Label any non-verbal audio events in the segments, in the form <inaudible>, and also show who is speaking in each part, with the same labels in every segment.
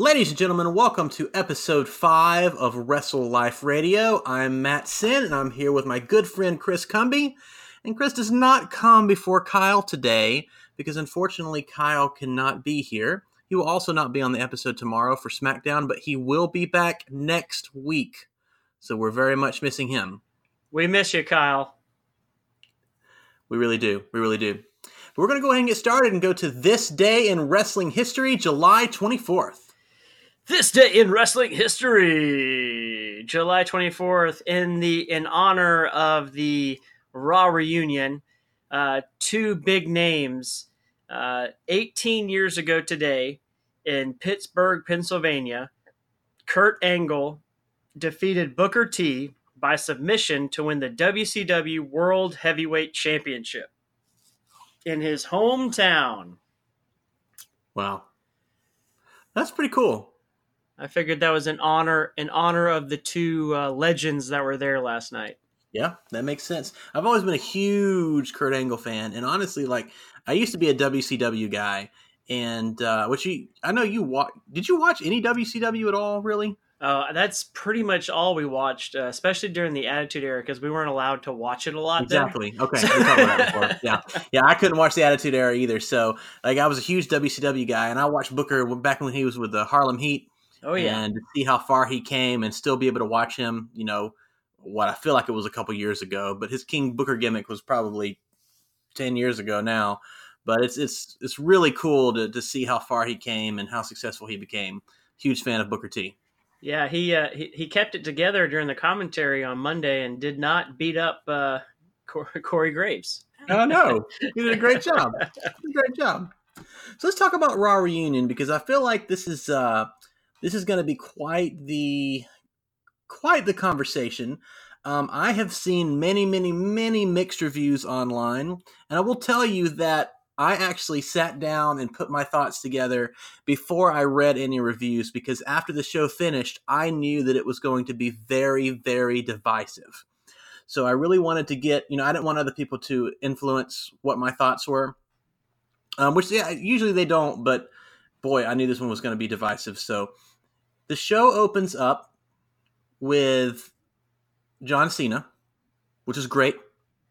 Speaker 1: Ladies and gentlemen, welcome to episode five of Wrestle Life Radio. I'm Matt Sin, and I'm here with my good friend Chris Cumby. And Chris does not come before Kyle today because unfortunately Kyle cannot be here. He will also not be on the episode tomorrow for SmackDown, but he will be back next week. So we're very much missing him.
Speaker 2: We miss you, Kyle.
Speaker 1: We really do. We really do. But we're going to go ahead and get started and go to this day in wrestling history, July 24th.
Speaker 2: This day in wrestling history, July 24th, in the in honor of the Raw reunion, uh, two big names. Uh, 18 years ago today, in Pittsburgh, Pennsylvania, Kurt Angle defeated Booker T by submission to win the WCW World Heavyweight Championship in his hometown.
Speaker 1: Wow. That's pretty cool.
Speaker 2: I figured that was an honor in honor of the two uh, legends that were there last night.
Speaker 1: Yeah, that makes sense. I've always been a huge Kurt Angle fan, and honestly, like I used to be a WCW guy, and uh, which you, I know you watch. Did you watch any WCW at all? Really?
Speaker 2: Uh, that's pretty much all we watched, uh, especially during the Attitude Era, because we weren't allowed to watch it a lot.
Speaker 1: Exactly. Okay. We about that. <laughs> Yeah. Yeah. I couldn't watch the Attitude Era either. So, like, I was a huge WCW guy, and I watched Booker back when he was with the Harlem Heat.
Speaker 2: Oh yeah.
Speaker 1: And to see how far he came, and still be able to watch him, you know, what I feel like it was a couple years ago, but his King Booker gimmick was probably ten years ago now. But it's it's it's really cool to to see how far he came and how successful he became. Huge fan of Booker T.
Speaker 2: Yeah, he, uh, he he kept it together during the commentary on Monday and did not beat up uh, <laughs> Corey Graves.
Speaker 1: Oh no, he did a great job. a great job. So let's talk about Raw reunion because I feel like this is uh, this is going to be quite the quite the conversation. Um, I have seen many, many, many mixed reviews online, and I will tell you that I actually sat down and put my thoughts together before I read any reviews because after the show finished, I knew that it was going to be very, very divisive. So I really wanted to get, you know, I didn't want other people to influence what my thoughts were, um, which yeah, usually they don't, but boy, I knew this one was going to be divisive. So the show opens up with John Cena, which is great.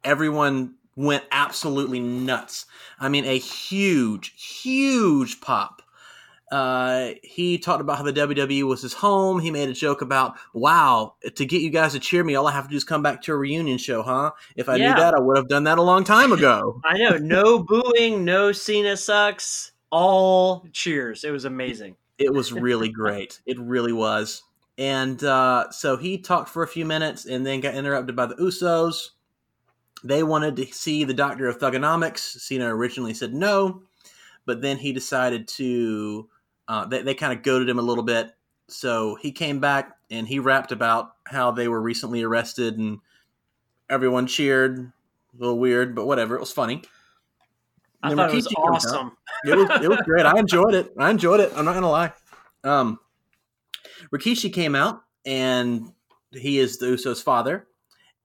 Speaker 1: Everyone went absolutely nuts. I mean, a huge, huge pop. Uh, he talked about how the WWE was his home. He made a joke about, wow, to get you guys to cheer me, all I have to do is come back to a reunion show, huh? If I yeah. knew that, I would have done that a long time ago. <laughs>
Speaker 2: I know. No booing, no Cena sucks, all cheers. It was amazing.
Speaker 1: It was really great. It really was. And uh, so he talked for a few minutes and then got interrupted by the Usos they wanted to see the Doctor of Thuganomics. Cena originally said no, but then he decided to. Uh, they they kind of goaded him a little bit, so he came back and he rapped about how they were recently arrested and everyone cheered. A little weird, but whatever. It was funny.
Speaker 2: I thought it was awesome.
Speaker 1: it was it was great. I <laughs> enjoyed it. I enjoyed it. I'm not gonna lie. Um, Rikishi came out and he is the Usos' father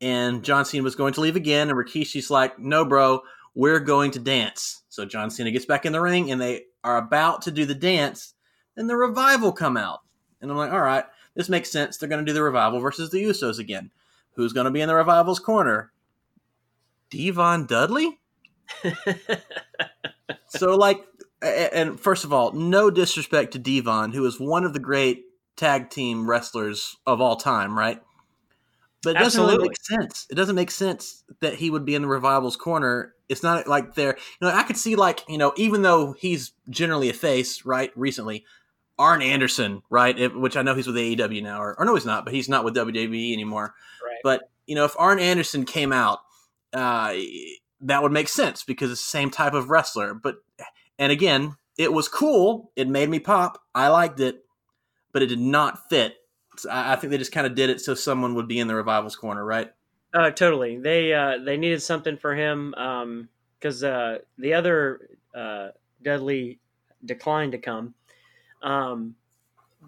Speaker 1: and John Cena was going to leave again, and Rikishi's like, "No, bro, we're going to dance." So John Cena gets back in the ring, and they are about to do the dance. Then the revival come out, and I'm like, "All right, this makes sense. They're going to do the revival versus the Usos again. Who's going to be in the revival's corner? D-Von Dudley." <laughs> so like, and first of all, no disrespect to D-Von, who is one of the great tag team wrestlers of all time, right? But it doesn't really make sense. It doesn't make sense that he would be in the revival's corner. It's not like they're, you know, I could see like, you know, even though he's generally a face, right? Recently, Arn Anderson, right? Which I know he's with AEW now, or, or, no, he's not, but he's not with WWE anymore.
Speaker 2: Right.
Speaker 1: But you know, if Arn Anderson came out, uh, that would make sense because it's the same type of wrestler. But and again, it was cool. It made me pop. I liked it, but it did not fit I think they just kind of did it so someone would be in the revival's corner, right?
Speaker 2: Uh, totally. They uh, they needed something for him because um, uh, the other uh, Dudley declined to come. Um,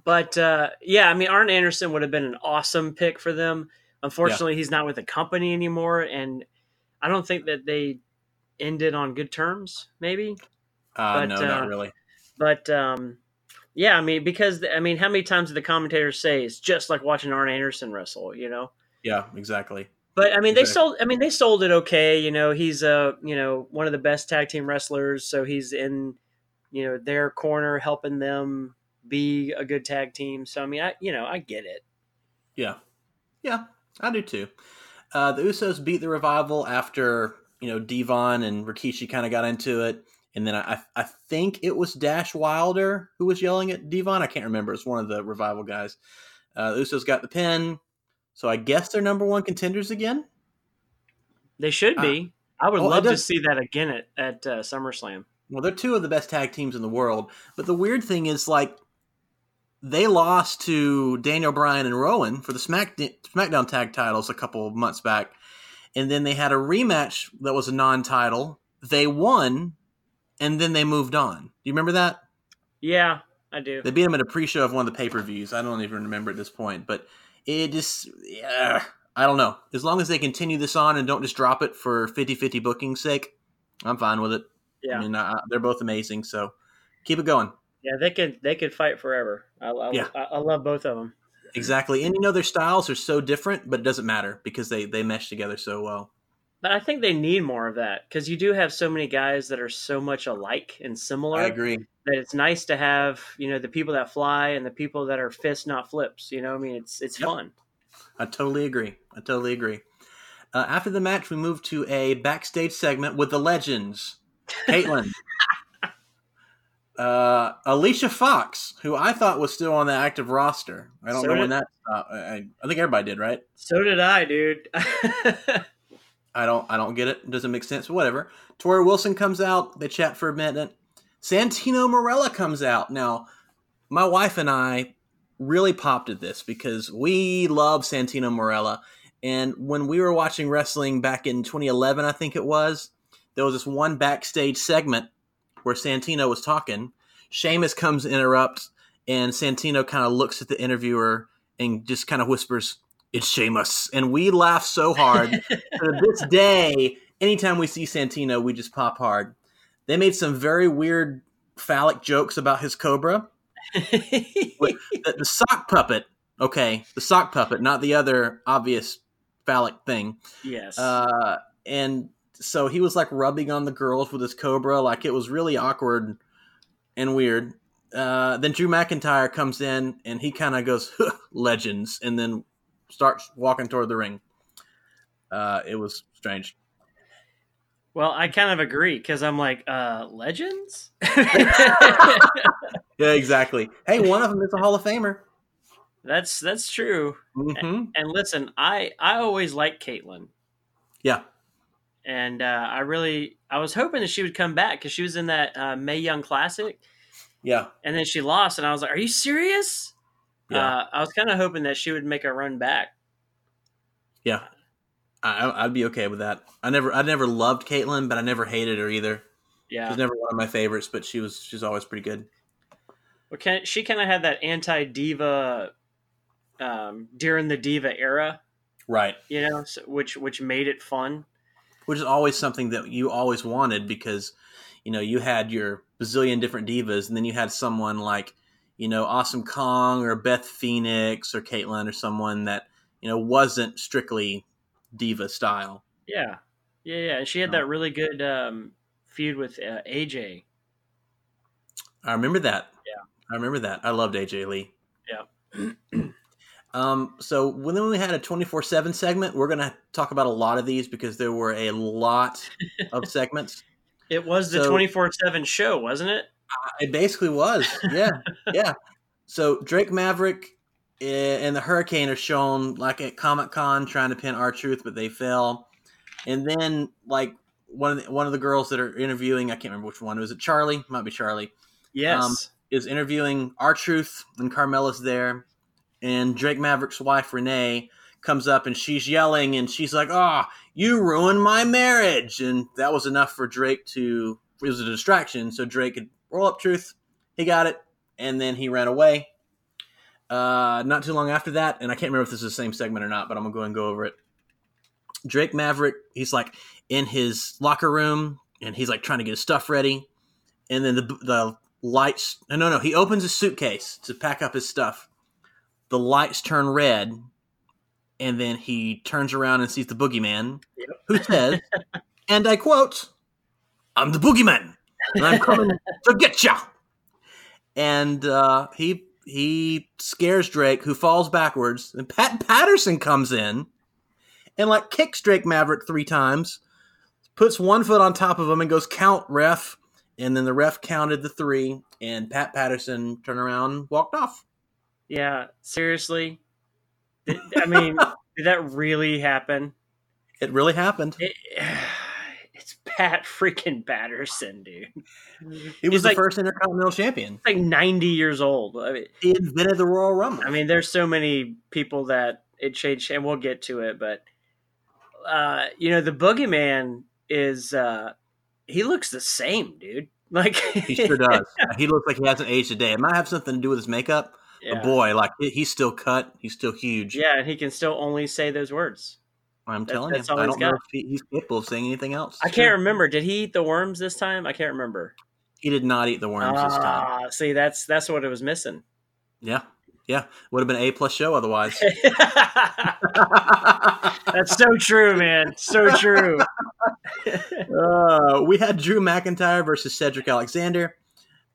Speaker 2: but uh, yeah, I mean, Arn Anderson would have been an awesome pick for them. Unfortunately, yeah. he's not with the company anymore, and I don't think that they ended on good terms. Maybe.
Speaker 1: Uh, but, no, not really.
Speaker 2: But um, Yeah, I mean, because I mean, how many times did the commentators say it's just like watching Arn Anderson wrestle? You know.
Speaker 1: Yeah, exactly.
Speaker 2: But I mean, they
Speaker 1: Exactly.
Speaker 2: sold. I mean, they sold it okay. You know, he's uh, you know, one of the best tag team wrestlers, so he's in, you know, their corner helping them be a good tag team. So I mean, I you know, I get it.
Speaker 1: Yeah, yeah, I do too. Uh, the Usos beat the Revival after you know D-Von and Rikishi kind of got into it, and then I I think it was Dash Wilder who was yelling at D-Von. I can't remember. It's one of the Revival guys. Uh, the Usos got the pin, so I guess they're number one contenders again.
Speaker 2: They should be. I would
Speaker 1: well,
Speaker 2: love to see that again at at uh, SummerSlam.
Speaker 1: Well, they're two of the best tag teams in the world. But the weird thing is, like, they lost to Daniel Bryan and Rowan for the Smack SmackDown tag titles a couple of months back, and then they had a rematch that was a non-title. They won, and then they moved on. Do you remember that?
Speaker 2: Yeah, I do.
Speaker 1: They beat them at a pre-show of one of the pay-per-views. I don't even remember at this point, but it just, yeah, I don't know. As long as they continue this on and don't just drop it for 50-50 booking's sake, I'm fine with it.
Speaker 2: Yeah,
Speaker 1: I mean, uh, they're both amazing, so keep it going.
Speaker 2: Yeah, they could they could fight forever. I, I,
Speaker 1: Yeah.
Speaker 2: I, I love both of them.
Speaker 1: Exactly, and you know their styles are so different, but it doesn't matter because they they mesh together so well.
Speaker 2: But I think they need more of that because you do have so many guys that are so much alike and similar.
Speaker 1: I agree.
Speaker 2: that it's nice to have you know the people that fly and the people that are fists not flips you know i mean it's it's
Speaker 1: Yep.
Speaker 2: fun
Speaker 1: I totally agree. I totally agree. Uh, after the match, we moved to a backstage segment with the legends, Kaitlyn, <laughs> uh, Alicia Fox, who I thought was still on the active roster. I don't
Speaker 2: So
Speaker 1: know
Speaker 2: did-
Speaker 1: when that. Uh, I, I think everybody did, right?
Speaker 2: so did i dude <laughs>
Speaker 1: I don't I don't get it. It doesn't make sense. But whatever. Torrie Wilson comes out. They chat for a minute. Santino Marella comes out. Now, my wife and I really popped at this because we love Santino Marella. And when we were watching wrestling back in 2011, I think it was, there was this one backstage segment where Santino was talking. Sheamus comes to interrupt, and Santino kind of looks at the interviewer and just kind of whispers, It's Sheamus. And we laugh so hard <laughs> to this day, anytime we see Santino, we just pop hard. They made some very weird phallic jokes about his Cobra. The, the sock puppet, okay, the sock puppet, not the other obvious phallic thing.
Speaker 2: yes
Speaker 1: Uh, and so he was like rubbing on the girls with his Cobra, like it was really awkward and weird. Uh, then Drew McIntyre comes in and he kind of goes, "Huh, legends, and then starts walking toward the ring. Uh, it was strange.
Speaker 2: well i kind of agree because i'm like uh legends <laughs>
Speaker 1: Yeah, exactly. Hey, one of them is a Hall of Famer.
Speaker 2: that's that's true
Speaker 1: hmm
Speaker 2: and listen i i always like Kaitlyn
Speaker 1: Yeah,
Speaker 2: and uh i really i was hoping that she would come back because she was in that uh Mae Young classic
Speaker 1: yeah,
Speaker 2: and then she lost and i was like are you serious
Speaker 1: yeah,
Speaker 2: uh, i was kind of hoping that she would make a run back
Speaker 1: yeah. I, I'd be okay with that. I never, I never loved Kaitlyn, but I never hated her either.
Speaker 2: yeah
Speaker 1: She's never one of my favorites, but she was, she's always pretty good.
Speaker 2: Well, kind she kind of had that anti diva um, during the diva era,
Speaker 1: Right.
Speaker 2: you know, so, which which made it fun.
Speaker 1: Which is always something that you always wanted because you know you had your bazillion different divas and then you had someone like you know awesome kong or beth phoenix or Kaitlyn or someone that you know wasn't strictly diva style
Speaker 2: Yeah, yeah, yeah. And she had that really good um, feud with uh, AJ.
Speaker 1: i remember that
Speaker 2: Yeah.
Speaker 1: i remember that i loved aj lee
Speaker 2: Yeah. <clears throat>
Speaker 1: um so when then we had a 24-7 segment we're gonna talk about a lot of these because there were a lot of <laughs> segments
Speaker 2: It was the
Speaker 1: So-
Speaker 2: twenty four seven show, wasn't it?
Speaker 1: It basically was. Yeah. <laughs> yeah. So Drake Maverick eh, and the Hurricane are shown like at Comic Con trying to pin R-Truth, but they fail. And then like one of the, one of the girls that are interviewing, I can't remember which one. Was it Charlie? Might be Charlie.
Speaker 2: Yes.
Speaker 1: Um, Is interviewing R-Truth, and Carmella's there, and Drake Maverick's wife Renee comes up and she's yelling and she's like, "Oh, you ruined my marriage!" And that was enough for Drake to. It was a distraction, so Drake could roll up truth. He got it, and then he ran away. Uh, not too long after that, and I can't remember if this is the same segment or not, but I'm gonna go and go over it. Drake Maverick, he's like in his locker room, and he's like trying to get his stuff ready, and then the the lights. No, no, no. He opens his suitcase to pack up his stuff. The lights turn red, and then he turns around and sees the boogeyman,
Speaker 2: Yep.
Speaker 1: who says, <laughs> and I quote, "I'm the boogeyman, and I'm coming to get ya." And uh, he he scares Drake, who falls backwards, and Pat Patterson comes in and like kicks Drake Maverick three times, puts one foot on top of him, and goes, "Count, ref." And then the ref counted the three, and Pat Patterson turned around and walked off.
Speaker 2: Yeah, seriously. Did, I mean, <laughs> did that really happen?
Speaker 1: It really happened.
Speaker 2: It, <sighs> it's Pat freaking Patterson, dude.
Speaker 1: He was the
Speaker 2: like,
Speaker 1: first Intercontinental Champion.
Speaker 2: like 90 years old. I mean,
Speaker 1: He invented the Royal Rumble.
Speaker 2: I mean, there's so many people that it changed, and we'll get to it. But uh, you know, the Boogeyman is uh, he looks the same, dude. <laughs> Like
Speaker 1: he sure does. <laughs> he looks like he hasn't aged a day. It might have something to do with his makeup.
Speaker 2: Yeah.
Speaker 1: Boy, like he's still cut. He's still huge.
Speaker 2: yeah, and he can still only say those words.
Speaker 1: I'm
Speaker 2: That-
Speaker 1: telling you. I don't know if he, he's capable of saying anything else.
Speaker 2: I can't remember. Did he eat the worms this time? I can't remember.
Speaker 1: He did not eat the worms this time.
Speaker 2: Ah, see, that's that's what it was missing.
Speaker 1: Yeah, yeah. Would have been A plus show otherwise. <laughs>
Speaker 2: that's so true, man. So true. <laughs>
Speaker 1: uh, we had Drew McIntyre versus Cedric Alexander.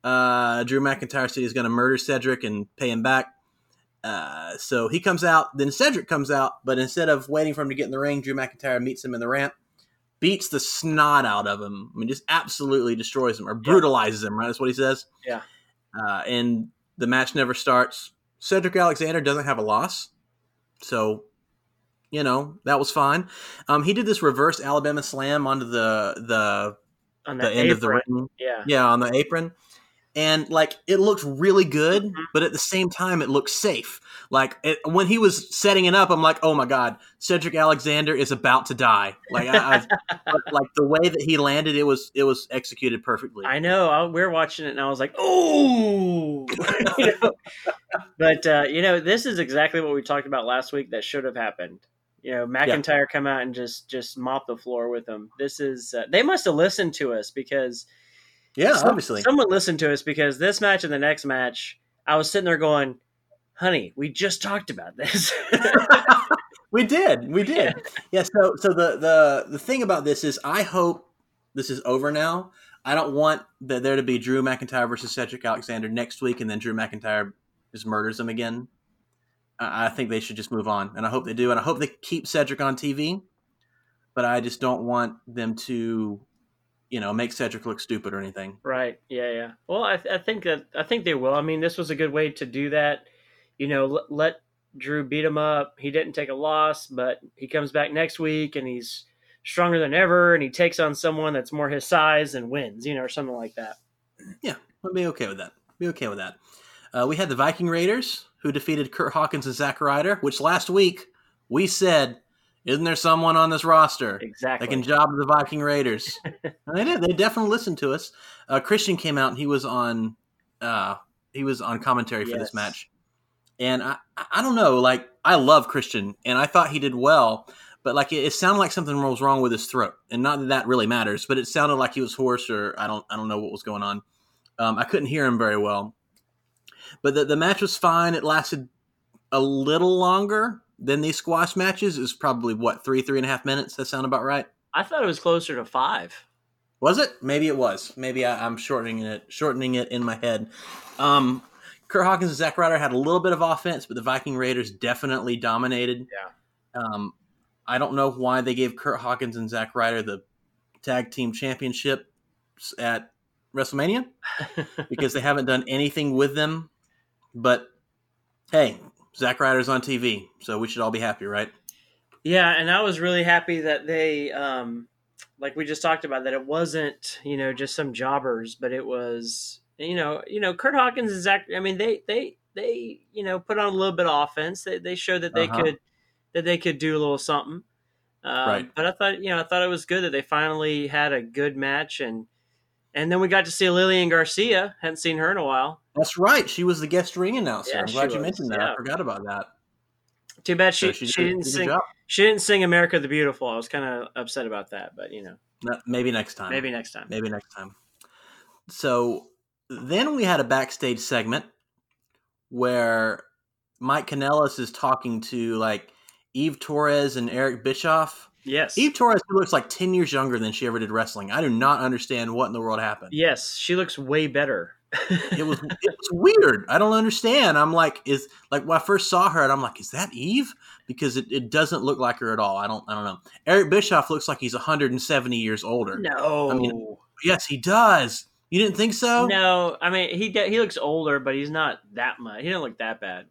Speaker 1: Uh, Drew McIntyre said he's going to murder Cedric and pay him back. Uh, so he comes out. Then Cedric comes out, but instead of waiting for him to get in the ring, Drew McIntyre meets him in the ramp, beats the snot out of him. I mean, just absolutely destroys him or brutalizes him. Right? That's what he says.
Speaker 2: Yeah.
Speaker 1: Uh, and the match never starts. Cedric Alexander doesn't have a loss, so you know that was fine. Um, he did this reverse Alabama slam onto the the the end of the ring.
Speaker 2: Yeah.
Speaker 1: Yeah, on the apron. And like it looked really good,
Speaker 2: Mhm.
Speaker 1: but at the same time, it looked safe. Like it, when he was setting it up, I'm like, "Oh my god, Cedric Alexander is about to die!" Like, I, I, <laughs> like the way that he landed, it was it was executed perfectly.
Speaker 2: I know. I, we're watching it, and I was like, "Oh!" <laughs> you know? But uh, you know, this is exactly what we talked about last week. That should have happened. You know, McIntyre come out and just just mop the floor with him. This is uh, they must have listened to us because
Speaker 1: yeah,
Speaker 2: some-
Speaker 1: obviously.
Speaker 2: someone listened to us because this match and the next match, I was sitting there going, "Honey, we just talked about this." <laughs>
Speaker 1: we did, we did. Yeah. So so the the the thing about this is, I hope this is over now. I don't want that there to be Drew McIntyre versus Cedric Alexander next week, and then Drew McIntyre just murders him again. I I think they should just move on, and I hope they do, and I hope they keep Cedric on TV. But I just don't want them to, you know, make Cedric look stupid or anything.
Speaker 2: Right. Yeah. Yeah. Well, I, I think that I think they will. I mean, this was a good way to do that. You know, let, let Drew beat him up. He didn't take a loss, but he comes back next week and he's stronger than ever, and he takes on someone that's more his size and wins. You know, or something like that.
Speaker 1: Yeah, I'd be okay with that. Be okay with that. Uh, we had the Viking Raiders who defeated Kurt Hawkins and Zack Ryder, which last week we said, isn't there someone on this roster
Speaker 2: Exactly.
Speaker 1: that can job the Viking Raiders? <laughs> and they did. They definitely listened to us. Uh, Christian came out and he was on uh, he was on commentary for this match. And I, I don't know, like I love Christian, and I thought he did well, but like it, it sounded like something was wrong with his throat, and not that that really matters, but it sounded like he was hoarse, or I don't, I don't know what was going on. Um, I couldn't hear him very well, but the, the match was fine. It lasted a little longer than these squash matches. is probably what three, three and a half minutes. That sound about right?
Speaker 2: I thought it was closer to five.
Speaker 1: Was it? Maybe it was. Maybe I, I'm shortening it, shortening it in my head. Um, Kurt Hawkins and Zack Ryder had a little bit of offense, but the Viking Raiders definitely dominated.
Speaker 2: Yeah.
Speaker 1: Um, I don't know why they gave Kurt Hawkins and Zack Ryder the tag team championship at WrestleMania <laughs> because they haven't done anything with them. But hey, Zack Ryder's on TV, so we should all be happy, right?
Speaker 2: Yeah, and I was really happy that they, um, like we just talked about, that it wasn't you know just some jobbers, but it was you know you know Kurt Hawkins and Zack. I mean they they they you know put on a little bit of offense. They they showed that they
Speaker 1: Uh-huh.
Speaker 2: could that they could do a little something. Um,
Speaker 1: Right.
Speaker 2: But I thought you know I thought it was good that they finally had a good match and and then we got to see Lillian Garcia. Hadn't seen her in a while.
Speaker 1: That's right. She was the guest ring announcer.
Speaker 2: Yeah,
Speaker 1: I'm
Speaker 2: she
Speaker 1: glad you
Speaker 2: was,
Speaker 1: mentioned that.
Speaker 2: yeah.
Speaker 1: I forgot about that.
Speaker 2: Too bad she
Speaker 1: So
Speaker 2: she,
Speaker 1: did-
Speaker 2: didn't
Speaker 1: did
Speaker 2: sing. She didn't sing "America the Beautiful." I was kind of upset about that, but you know
Speaker 1: Maybe next time.
Speaker 2: maybe next time.
Speaker 1: Maybe next time. So then we had a backstage segment where Mike Kanellis is talking to like Eve Torres and Eric Bischoff.
Speaker 2: Yes.
Speaker 1: Eve Torres looks like 10 years younger than she ever did wrestling. I do not understand what in the world happened.
Speaker 2: Yes, she looks way better. <laughs>
Speaker 1: it was it was weird. I don't understand. I'm like, is like when I first saw her, and I'm like, is that Eve? Because it, it doesn't look like her at all. I don't I don't know. Eric Bischoff looks like he's 170 years older.
Speaker 2: No.
Speaker 1: I mean, yes, he does. You didn't think so?
Speaker 2: no, I mean he get, he looks older, but he's not that much. He doesn't look that bad.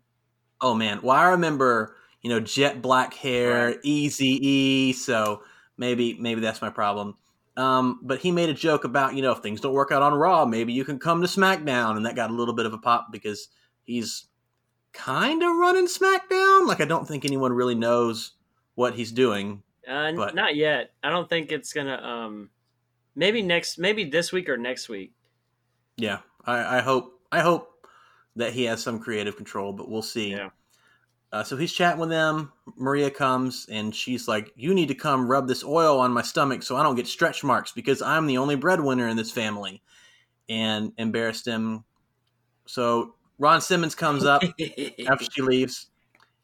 Speaker 1: Oh man. Well, I remember, you know, jet black hair, easy E. So maybe maybe that's my problem. Um, but he made a joke about, you know, if things don't work out on Raw, maybe you can come to SmackDown, and that got a little bit of a pop because he's kind of running SmackDown. Like I don't think anyone really knows what he's doing.
Speaker 2: Uh,
Speaker 1: But-
Speaker 2: not yet. I don't think it's gonna. Um, maybe next, maybe this week or next week.
Speaker 1: Yeah, I, I hope I hope that he has some creative control, but we'll see.
Speaker 2: Yeah.
Speaker 1: Uh, so he's chatting with them. Maria comes and she's like, "You need to come rub this oil on my stomach so I don't get stretch marks because I'm the only breadwinner in this family," and embarrassed him. So Ron Simmons comes up <laughs> after she leaves,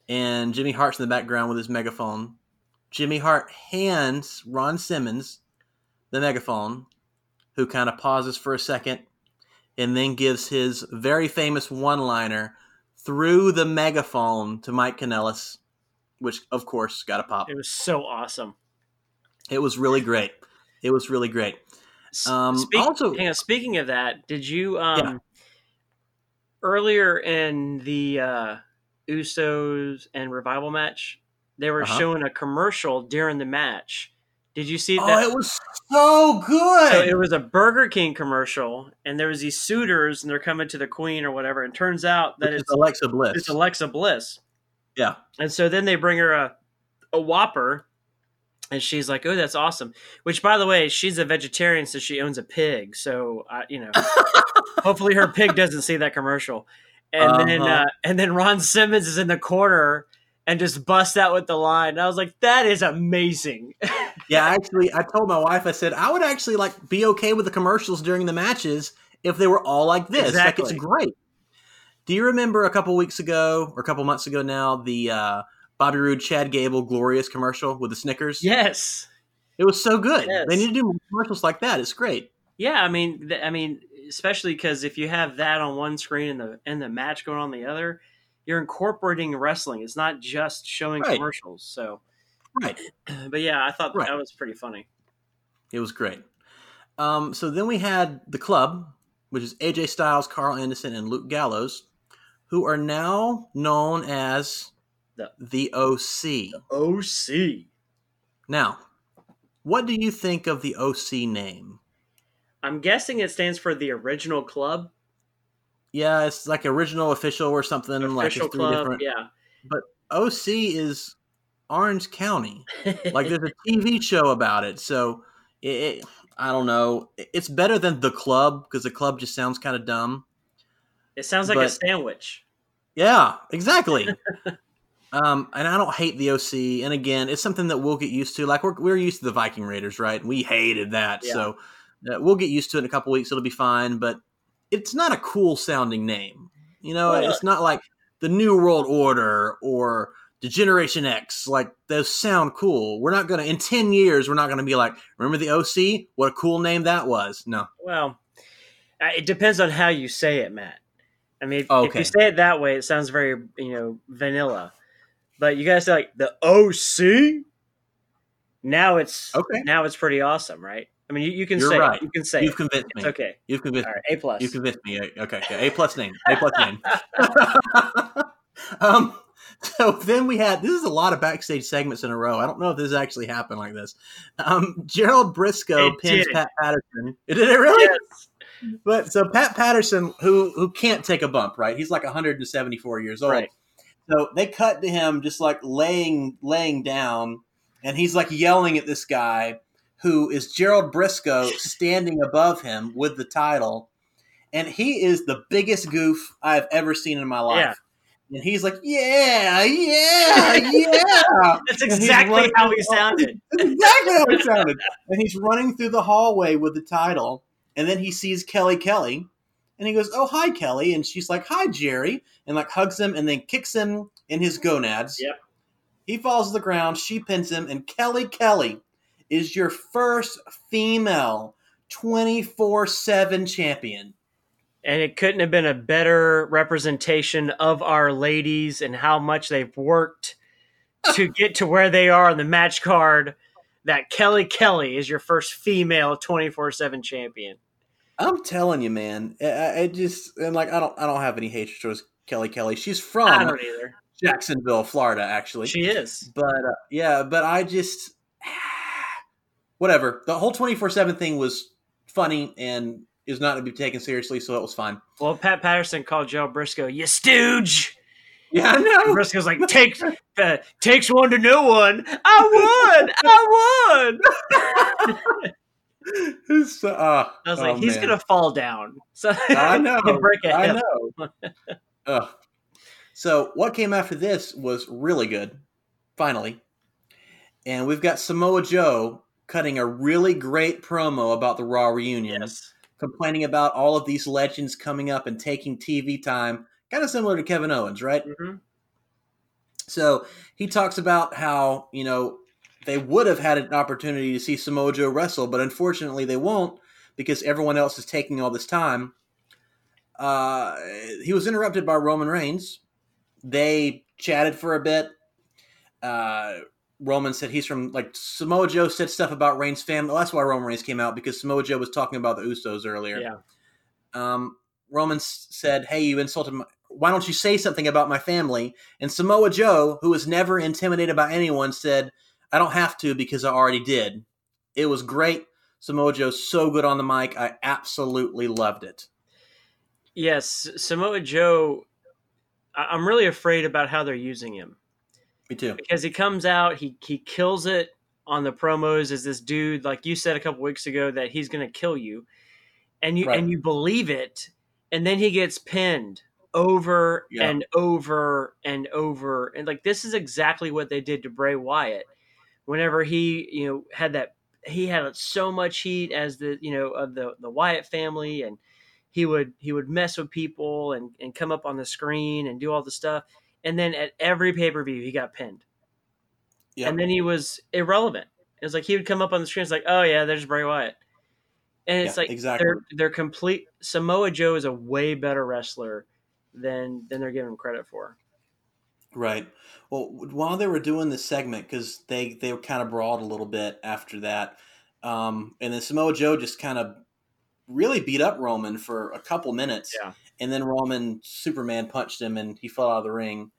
Speaker 1: and Jimmy Hart's in the background with his megaphone. Jimmy Hart hands Ron Simmons the megaphone, who kind of pauses for a second and then gives his very famous one liner through the megaphone to Mike Kanellis, which, of course, got a pop.
Speaker 2: it was so awesome.
Speaker 1: It was really great. It was really great. Um,
Speaker 2: speak-
Speaker 1: also-
Speaker 2: on, speaking of that, did you um
Speaker 1: Yeah.
Speaker 2: earlier in the uh, Usos and Revival match, they were
Speaker 1: Uh-huh.
Speaker 2: showing a commercial during the match. Did you see
Speaker 1: Oh,
Speaker 2: that?
Speaker 1: it was so good.
Speaker 2: So it was a Burger King commercial, and there was these suitors, and they're coming to the Queen or whatever. And turns out that
Speaker 1: Which
Speaker 2: it's
Speaker 1: Alexa Bliss.
Speaker 2: it's Alexa Bliss.
Speaker 1: Yeah.
Speaker 2: And so then they bring her a a Whopper, and she's like, "Oh, that's awesome." Which, by the way, she's a vegetarian, so she owns a pig. So I, you know, <laughs> hopefully her pig doesn't see that commercial. And then
Speaker 1: Uh-huh.
Speaker 2: uh, and then Ron Simmons is in the corner and just busts out with the line. And I was like, "That is amazing." <laughs>
Speaker 1: Yeah, actually, I told my wife, I said I would actually like be okay with the commercials during the matches if they were all like this. Like it's great. Do you remember a couple weeks ago or a couple months ago now the uh, Bobby Roode, Chad Gable, glorious commercial with the Snickers?
Speaker 2: yes.
Speaker 1: it was so good.
Speaker 2: Yes.
Speaker 1: They need to do more commercials like that. It's great.
Speaker 2: Yeah, I mean, th- I mean, especially because if you have that on one screen and the and the match going on the other, you're incorporating wrestling. It's not just showing
Speaker 1: Right.
Speaker 2: commercials. So,
Speaker 1: Right. <clears throat>
Speaker 2: but yeah, I thought
Speaker 1: Right.
Speaker 2: that was pretty funny.
Speaker 1: It was great. Um, so then we had the club, which is AJ Styles, Karl Anderson, and Luke Gallows, who are now known as
Speaker 2: The-
Speaker 1: the OC.
Speaker 2: OC.
Speaker 1: Now, what do you think of the OC name?
Speaker 2: I'm guessing it stands for the original club,
Speaker 1: Yeah, it's like original official or something. like
Speaker 2: official
Speaker 1: it's three
Speaker 2: club.
Speaker 1: different.
Speaker 2: Yeah.
Speaker 1: But OC is Orange County. Like <laughs> there's a TV show about it. So it, it I don't know. It's better than the club because the club just sounds kind of dumb.
Speaker 2: it sounds like a sandwich.
Speaker 1: Yeah, exactly. <laughs> um, and I don't hate the OC. And again, it's something that we'll get used to. Like we're we're used to the Viking Raiders, right? We hated that,
Speaker 2: Yeah.
Speaker 1: so uh, we'll get used to it in a couple weeks. It'll be fine. But it's not a cool sounding name. You know,
Speaker 2: Well,
Speaker 1: it's not like the New World Order or Generation X. Like those sound cool. We're not gonna in ten years. We're not gonna be like, remember the OC? What a cool name that was. No.
Speaker 2: Well, it depends on how you say it, Matt. I mean, if, if you say it that way, it sounds very you know vanilla. But you guys say like the OC. Now it's
Speaker 1: Okay.
Speaker 2: now it's pretty awesome, right? I mean, you, you can
Speaker 1: You're
Speaker 2: say
Speaker 1: right.
Speaker 2: you can say
Speaker 1: You've
Speaker 2: it.
Speaker 1: convinced me.
Speaker 2: It's okay.
Speaker 1: You've convinced
Speaker 2: All right, A plus.
Speaker 1: You convinced me. Okay, yeah, A plus name. A plus name. <laughs> <laughs> um, <laughs> so then we had this is a lot of backstage segments in a row. I don't know if this actually happened like this. Um, Gerald Brisco
Speaker 2: It
Speaker 1: pins
Speaker 2: did.
Speaker 1: Pat Patterson. Did it really?
Speaker 2: Yes.
Speaker 1: But so Pat Patterson, who who can't take a bump, right? He's like 174 years old.
Speaker 2: Right.
Speaker 1: So they cut to him just like laying laying down, and he's like yelling at this guy who is Gerald Brisco <laughs> standing above him with the title, and he is the biggest goof I've ever seen in my life.
Speaker 2: Yeah.
Speaker 1: And he's like, yeah, yeah, yeah. <laughs>
Speaker 2: That's exactly how he sounded.
Speaker 1: That's exactly how it sounded. And he's running through the hallway with the title, and then he sees Kelly Kelly, And he goes, "Oh, hi, Kelly," and she's like, "Hi, Jerry," and like hugs him and then kicks him in his gonads.
Speaker 2: Yep.
Speaker 1: He falls to the ground. She pins him, and Kelly Kelly is your first female twenty four seven champion.
Speaker 2: And it couldn't have been a better representation of our ladies and how much they've worked to <laughs> get to where they are on the match card. That Kelly Kelly is your first female twenty four seven champion.
Speaker 1: I'm telling you, man. I, I just and like I don't I don't have any hatred towards Kelly Kelly. She's
Speaker 2: I
Speaker 1: from
Speaker 2: don't either.
Speaker 1: Jacksonville, Florida, actually.
Speaker 2: She is.
Speaker 1: but uh, yeah, but I just <sighs> whatever. The whole twenty four seven thing was funny and is not to be taken seriously, so it was fine.
Speaker 2: Well, Pat Patterson called Joe Brisco, "You stooge."
Speaker 1: Yeah, I know.
Speaker 2: Brisco's like, "Takes uh, takes one to know one. I won. I won." <laughs>
Speaker 1: Uh,
Speaker 2: I was
Speaker 1: oh,
Speaker 2: like, "He's
Speaker 1: man.
Speaker 2: gonna fall down." <laughs> So
Speaker 1: I know.
Speaker 2: and break a
Speaker 1: I know. <laughs> Ugh. So what came after this was really good, finally, and we've got Samoa Joe cutting a really great promo about the Raw reunion,
Speaker 2: Yes.
Speaker 1: Complaining about all of these legends coming up and taking TV time, kind of similar to Kevin Owens, right?
Speaker 2: hmm
Speaker 1: So he talks about how, you know, they would have had an opportunity to see Samoa Joe wrestle, but unfortunately they won't because everyone else is taking all this time. Uh, he was interrupted by Roman Reigns. They chatted for a bit. Uh, Roman said he's from, like, Samoa Joe said stuff about Reigns' family. That's why Roman Reigns came out because Samoa Joe was talking about the Usos earlier.
Speaker 2: Yeah.
Speaker 1: Um, Roman said, "Hey, you insulted my. Why don't you say something about my family?" And Samoa Joe, who was never intimidated by anyone, said, "I don't have to because I already did." It was great. Samoa Joe's so good on the mic. I absolutely loved it.
Speaker 2: Yes, Samoa Joe. I'm really afraid about how they're using him
Speaker 1: Me too.
Speaker 2: because he comes out, he he kills it on the promos as this dude, like you said a couple weeks ago, that he's going to kill you, and you
Speaker 1: Right.
Speaker 2: and you believe it, and then he gets pinned over
Speaker 1: Yeah.
Speaker 2: and over and over, and like this is exactly what they did to Bray Wyatt. Whenever he, you know, had that, he had so much heat as the, you know, of the the Wyatt family, and he would he would mess with people and and come up on the screen and do all the stuff, and then at every pay per view he got pinned
Speaker 1: Yeah.
Speaker 2: and then he was irrelevant. It was like he would come up on the screen. It's like, oh yeah, there's Bray Wyatt, and it's
Speaker 1: Yeah,
Speaker 2: like
Speaker 1: exactly.
Speaker 2: they're they're complete. Samoa Joe is a way better wrestler than than they're giving him credit for.
Speaker 1: Right. Well, while they were doing this segment, because they they were kind of brawled a little bit after that, um, and then Samoa Joe just kind of really beat up Roman for a couple minutes,
Speaker 2: Yeah.
Speaker 1: And then Roman Superman punched him and he fell out of the ring.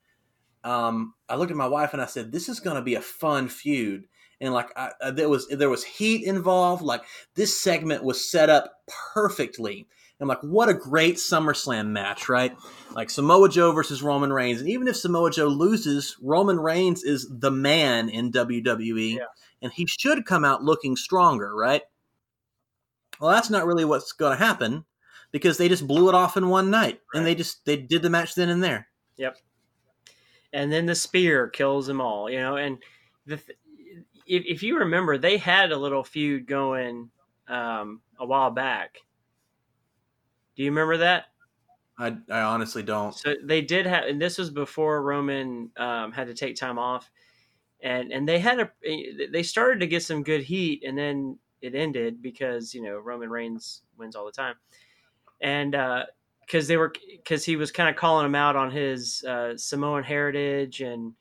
Speaker 1: Um, I looked at my wife and I said, "This is going to be a fun feud." And like I, I- there was there was heat involved. Like this segment was set up perfectly. I'm like, what a great SummerSlam match, right? Like Samoa Joe versus Roman Reigns. And even if Samoa Joe loses, Roman Reigns is the man in WWE.
Speaker 2: Yeah.
Speaker 1: And he should come out looking stronger, right? Well, that's not really what's going to happen because they just blew it off in one night. And they just they did the match then and there. Yep.
Speaker 2: And then the spear kills them all, you know. And the th- if if you remember, they had a little feud going um, a while back. Do you remember that?
Speaker 1: I, I honestly don't.
Speaker 2: So they did have, and this was before Roman um, had to take time off, and and they had a they started to get some good heat, and then it ended because you know Roman Reigns wins all the time, and because they were because he was kind of calling him out on his uh, Samoan heritage, and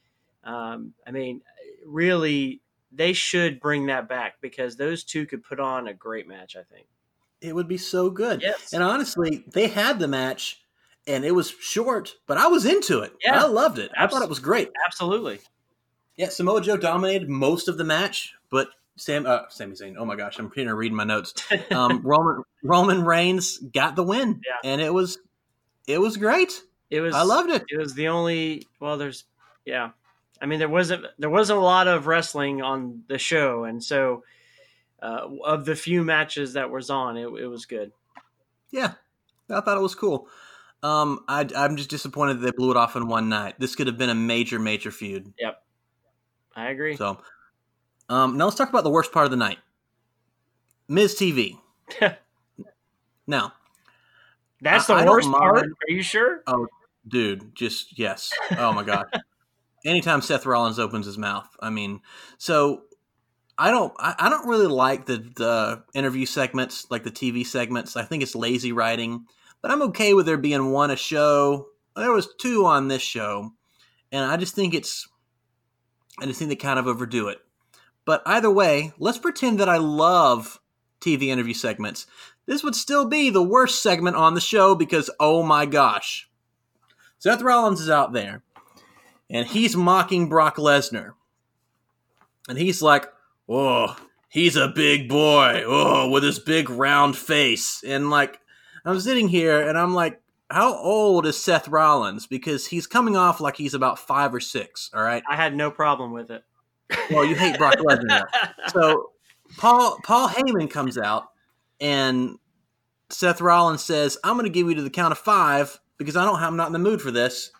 Speaker 2: um, I mean, really, they should bring that back because those two could put on a great match. I think.
Speaker 1: It would be so good.
Speaker 2: Yes.
Speaker 1: And honestly, they had the match and it was short, but I was into it.
Speaker 2: Yeah.
Speaker 1: I loved it. I thought it was great.
Speaker 2: Absolutely.
Speaker 1: Yeah, Samoa Joe dominated most of the match, but Sam uh Sami Zayn, oh my gosh, I'm here reading my notes. Um <laughs> Roman Roman Reigns got the win.
Speaker 2: Yeah.
Speaker 1: And it was it was great.
Speaker 2: It was.
Speaker 1: I loved it.
Speaker 2: it was the only well there's yeah i mean there wasn't there wasn't a lot of wrestling on the show and so uh, of the few matches that was on it, it was good
Speaker 1: Yeah. I thought it was cool. Um I I'm just disappointed that they blew it off in one night. This could have been a major major feud.
Speaker 2: Yep, I agree
Speaker 1: So um now let's talk about the worst part of the night. Miz <laughs> TV. Now,
Speaker 2: That's the
Speaker 1: I- I
Speaker 2: worst part. Are you sure?
Speaker 1: Oh, dude just yes oh my god <laughs> anytime seth rollins opens his mouth i mean so i don't I, I don't really like the the interview segments like the tv segments i think it's lazy writing but i'm okay with there being one a show there was two on this show and i just think it's i just think they kind of overdo it but either way let's pretend that i love tv interview segments this would still be the worst segment on the show because oh my gosh Seth Rollins is out there and he's mocking Brock Lesnar. And he's like, oh, he's a big boy. Oh, with his big round face. And like, I'm sitting here and I'm like, how old is Seth Rollins? Because he's coming off like he's about five or six. All right.
Speaker 2: I had no problem with it.
Speaker 1: Well, you hate Brock Lesnar. So Paul Paul Heyman comes out and Seth Rollins says, "I'm going to give you to the count of five because I don't. I'm not in the mood for this."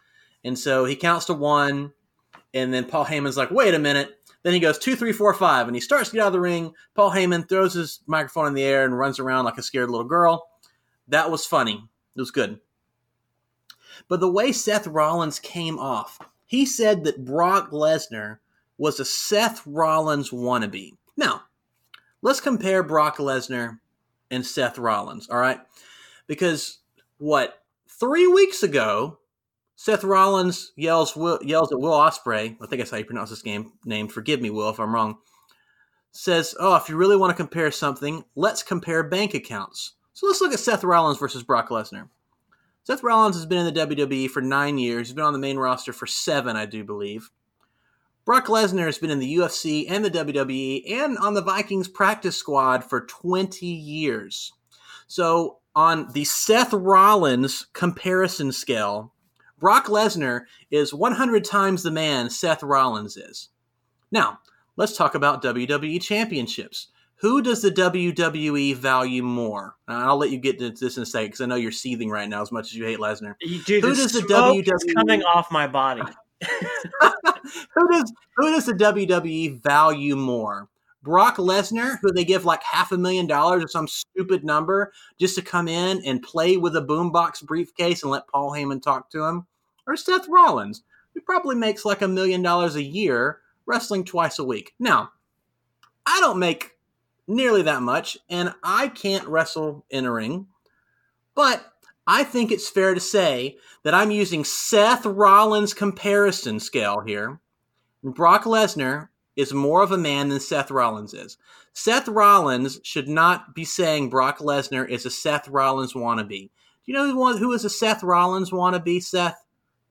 Speaker 1: And so he counts to one, and then Paul Heyman's like, "Wait a minute." Then he goes two, three, four, five, and he starts to get out of the ring. Paul Heyman throws his microphone in the air and runs around like a scared little girl. That was funny. It was good. But the way Seth Rollins came off, he said that Brock Lesnar was a Seth Rollins wannabe. Now, let's compare Brock Lesnar and Seth Rollins, all right? Because what three weeks ago, Seth Rollins yells Will, yells at Will Ospreay. I think that's how you pronounce this game name. Forgive me, Will, if I'm wrong. Says, "Oh, if you really want to compare something, let's compare bank accounts." So let's look at Seth Rollins versus Brock Lesnar. Seth Rollins has been in the WWE for nine years. He's been on the main roster for seven, I do believe. Brock Lesnar has been in the UFC and the WWE and on the Vikings practice squad for 20 years. So, on the Seth Rollins comparison scale, Brock Lesnar is 100 times the man Seth Rollins is. Now, let's talk about WWE championships. Who does the WWE value more? And I'll let you get to this in a second because I know you're seething right now as much as you hate Lesnar.
Speaker 2: Dude,
Speaker 1: Who does the WWE
Speaker 2: coming off my body? <laughs>
Speaker 1: who does who does the WWE value more? Brock Lesnar, who they give like half a million dollars or some stupid number just to come in and play with a boombox briefcase and let Paul Heyman talk to him, or Seth Rollins, who probably makes like a million dollars a year wrestling twice a week. Now, I don't make nearly that much, and I can't wrestle in a ring, but I think it's fair to say that I'm using Seth Rollins' comparison scale here. Brock Lesnar is more of a man than Seth Rollins is. Seth Rollins should not be saying Brock Lesnar is a Seth Rollins wannabe. Do you know who is a Seth Rollins wannabe, Seth?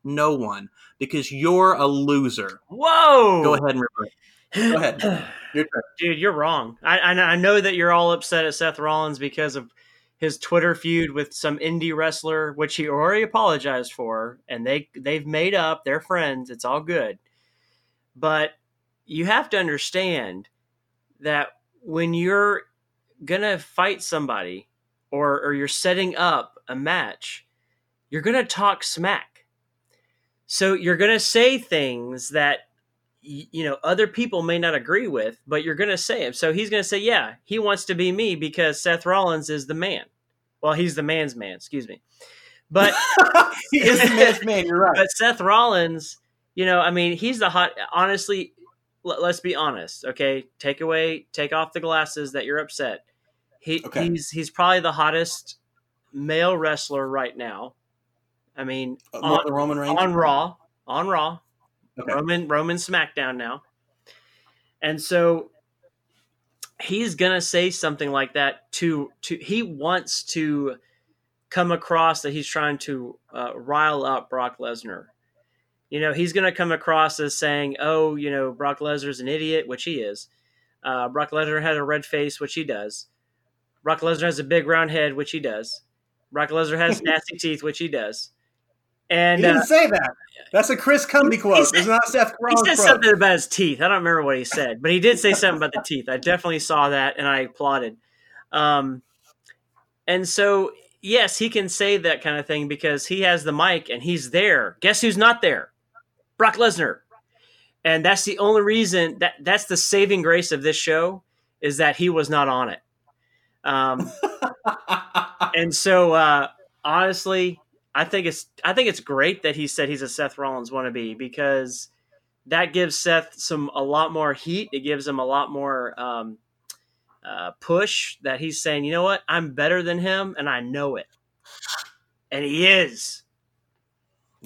Speaker 1: No one, because you're a loser.
Speaker 2: Whoa!
Speaker 1: Go ahead and revert. Go ahead. <sighs> Your turn.
Speaker 2: Dude, you're wrong. I, I I know that you're all upset at Seth Rollins because of his Twitter feud with some indie wrestler, which he already apologized for, and they they've made up. They're friends. It's all good. But you have to understand that when you're gonna fight somebody or or you're setting up a match, you're gonna talk smack. So you're gonna say things that you know other people may not agree with, but you're gonna say it. So he's gonna say, "Yeah, he wants to be me because Seth Rollins is the man." Well, he's the man's man. Excuse me, but <laughs>
Speaker 1: he is the man's man. You're right.
Speaker 2: but Seth Rollins, you know, I mean, he's the hot. Honestly, l- let's be honest. Okay, take away, take off the glasses that you're upset. He
Speaker 1: Okay.
Speaker 2: he's he's probably the hottest male wrestler right now. I mean,
Speaker 1: Uh,
Speaker 2: on,
Speaker 1: the Roman Reigns
Speaker 2: on Raw, on Raw,
Speaker 1: Okay.
Speaker 2: Roman Roman SmackDown now, and so he's gonna say something like that to to he wants to come across that he's trying to uh, rile up Brock Lesnar. You know, he's gonna come across as saying, "Oh, you know, Brock Lesnar's an idiot," which he is. Uh, Brock Lesnar had a red face, which he does. Brock Lesnar has a big round head, which he does. Brock Lesnar has <laughs> nasty teeth, which he does. And
Speaker 1: he didn't
Speaker 2: uh,
Speaker 1: say that. That's a Chris Cumby quote.
Speaker 2: said-
Speaker 1: It's not Seth
Speaker 2: he
Speaker 1: Rollins
Speaker 2: said
Speaker 1: quote.
Speaker 2: something about his teeth. I don't remember what he said, but he did say something about the teeth. I definitely saw that and I applauded. Um, and so, yes, he can say that kind of thing because he has the mic and he's there. Guess who's not there? Brock Lesnar. And that's the only reason that that's the saving grace of this show is that he was not on it. Um, <laughs> and so uh, honestly, I think it's I think it's great that he said he's a Seth Rollins wannabe because that gives Seth some a lot more heat. It gives him a lot more um, uh, push that he's saying, you know what, I'm better than him, and I know it, and he is.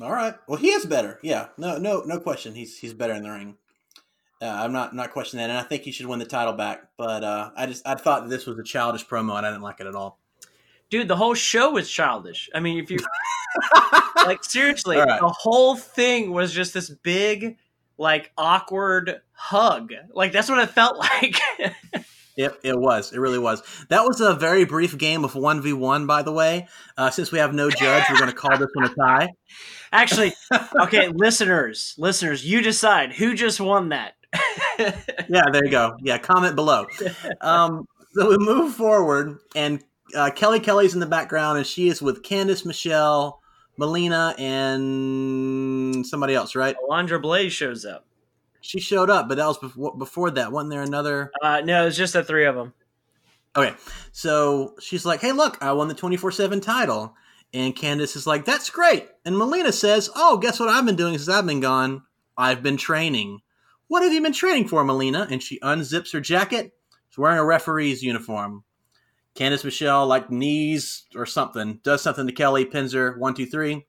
Speaker 1: All right. Well, he is better. Yeah. No. No. No question. He's he's better in the ring. Uh, I'm not not questioning that, and I think he should win the title back. But uh, I just I thought this was a childish promo, and I didn't like it at all.
Speaker 2: Dude, the whole show was childish. I mean, if you <laughs> like seriously,
Speaker 1: right.
Speaker 2: the whole thing was just this big, like awkward hug. Like that's what it felt like. <laughs>
Speaker 1: It, it was. It really was. That was a very brief game of 1v1, by the way. Uh, since we have no judge, we're going to call this one a tie. <laughs>
Speaker 2: Actually, okay, listeners, listeners, you decide who just won that.
Speaker 1: yeah, there you go. Yeah, comment below. Um, so we move forward, and uh, Kelly Kelly's in the background, and she is with Candice, Michelle, Melina, and somebody else, right?
Speaker 2: Alundra Blaze shows up.
Speaker 1: She showed up, but that was before, before that. Wasn't there another?
Speaker 2: Uh, no, was just the three of them.
Speaker 1: Okay, so she's like, "Hey, look, I won the twenty four seven title," and Candice is like, "That's great." And Melina says, "Oh, guess what I've been doing since I've been gone? I've been training." What have you been training for, Melina? And she unzips her jacket. She's wearing a referee's uniform. Candice Michelle, like knees or something, does something to Kelly, pins her, one, two, three.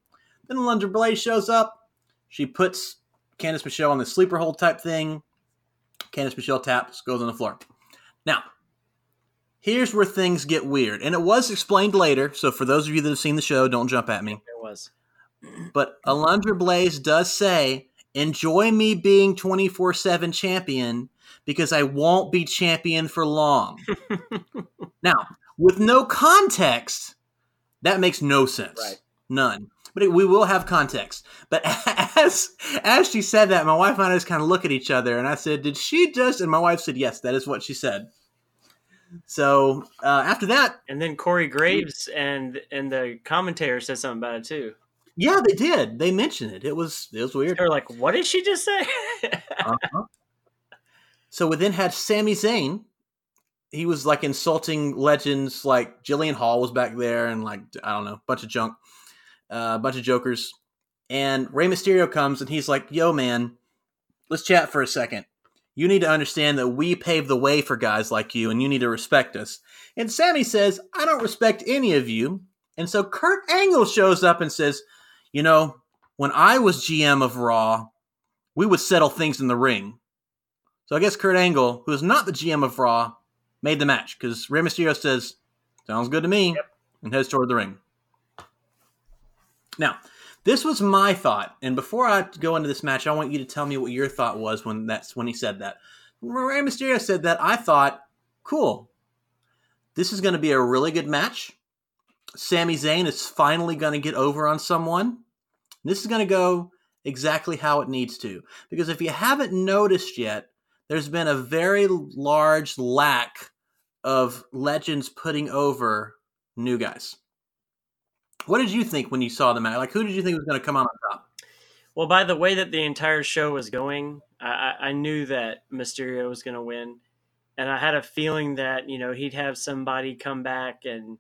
Speaker 1: Then Alundra Blaze shows up. She puts Candice Michelle on the sleeper hold type thing. Candice Michelle taps, goes on the floor. Now, here's where things get weird. And it was explained later, so for those of you that have seen the show, don't jump at me.
Speaker 2: It was.
Speaker 1: But Alundra Blaze does say, enjoy me being 24 7 champion because I won't be champion for long. <laughs> now, with no context, that makes no sense.
Speaker 2: Right.
Speaker 1: None. But it, we will have context. But <laughs> as as she said that, my wife and I just kind of look at each other, and I said, "Did she just?" And my wife said, "Yes, that is what she said." So uh, after that,
Speaker 2: And then Corey Graves and and the commentator said something about it too.
Speaker 1: yeah, they did. They mentioned it. It was it was weird.
Speaker 2: They're like, "What did she just say?" <laughs>
Speaker 1: Uh-huh. So we then had Sami Zayn. He was like insulting legends, like Jillian Hall was back there, and like I don't know, a bunch of junk, uh, a bunch of jokers. And Rey Mysterio comes and he's like, "Yo, man, let's chat for a second. You need to understand that we paved the way for guys like you, and you need to respect us." And Sami says, "I don't respect any of you." And so Kurt Angle shows up and says, "You know, when I was GM of Raw, we would settle things in the ring." So I guess Kurt Angle, who is not the GM of Raw, made the match because Rey Mysterio says, "Sounds good to me,"
Speaker 2: Yep.
Speaker 1: and heads toward the ring. Now, this was my thought, and before I go into this match, I want you to tell me what your thought was when that's when he said that. When Rey Mysterio said that, I thought, "Cool, this is going to be a really good match." Sami Zayn is finally going to get over on someone. This is going to go exactly how it needs to. Because if you haven't noticed yet, there's been a very large lack of legends putting over new guys. What did you think when you saw the match? Like, who did you think was going to come out on top?
Speaker 2: well, by the way that the entire show was going, I, I I knew that Mysterio was going to win, and I had a feeling that you know he'd have somebody come back and,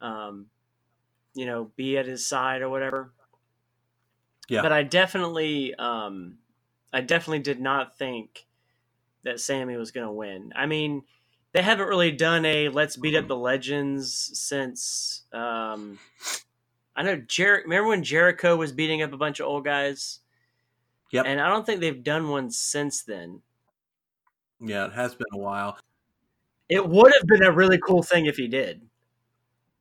Speaker 2: um, you know, be at his side or whatever.
Speaker 1: Yeah.
Speaker 2: But I definitely, um, I definitely did not think that Sami was going to win. I mean, they haven't really done a let's beat up the legends since. Um, I know Jer- Remember when Jericho was beating up a bunch of old guys?
Speaker 1: Yep.
Speaker 2: And I don't think they've done one since then.
Speaker 1: Yeah, it has been a while.
Speaker 2: It would have been a really cool thing if he did.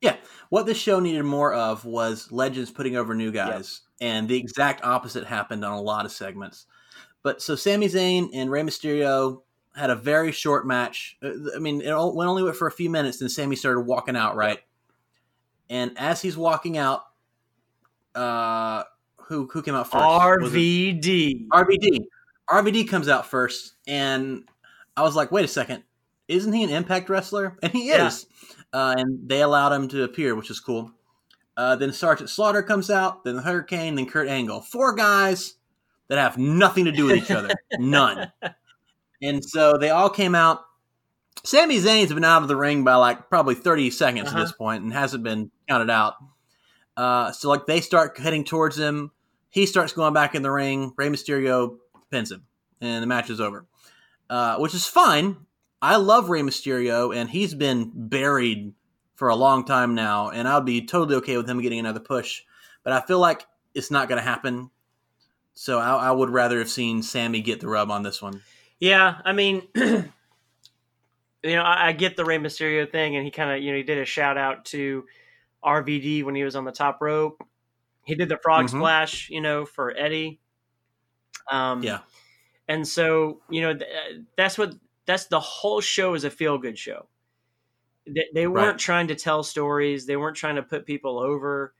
Speaker 1: Yeah, what this show needed more of was legends putting over new guys, and the exact opposite happened on a lot of segments. But so Sami Zayn and Rey Mysterio had a very short match. Uh, I mean, it went only went for a few minutes, and Sami started walking out, right? And as he's walking out, uh, who who came out first?
Speaker 2: RVD.
Speaker 1: RVD. RVD comes out first, and I was like, wait a second, isn't he an Impact wrestler? And he
Speaker 2: Yeah.
Speaker 1: is. Uh, and they allowed him to appear, which is cool. Uh, then Sergeant Slaughter comes out, then the Hurricane, then Kurt Angle. Four guys that have nothing to do with each other. None. <laughs> And so they all came out. Sami Zayn's been out of the ring by like probably 30 seconds
Speaker 2: Uh-huh.
Speaker 1: at this point and hasn't been counted out. Uh, so like they start heading towards him. He starts going back in the ring. Rey Mysterio pins him, and the match is over, uh, which is fine. I love Rey Mysterio, and he's been buried for a long time now, and I would be totally okay with him getting another push. But I feel like it's not going to happen. So I, I would rather have seen Sami get the rub on this one.
Speaker 2: Yeah, I mean, <clears throat> you know, I, I get the Rey Mysterio thing, and he kind of, you know, he did a shout out to RVD when he was on the top rope. He did the frog
Speaker 1: Mhm.
Speaker 2: splash, you know, for Eddie. Um,
Speaker 1: Yeah.
Speaker 2: and so you know th- that's what that's the whole show is a feel good show. They, they weren't
Speaker 1: Right.
Speaker 2: trying to tell stories. They weren't trying to put people over.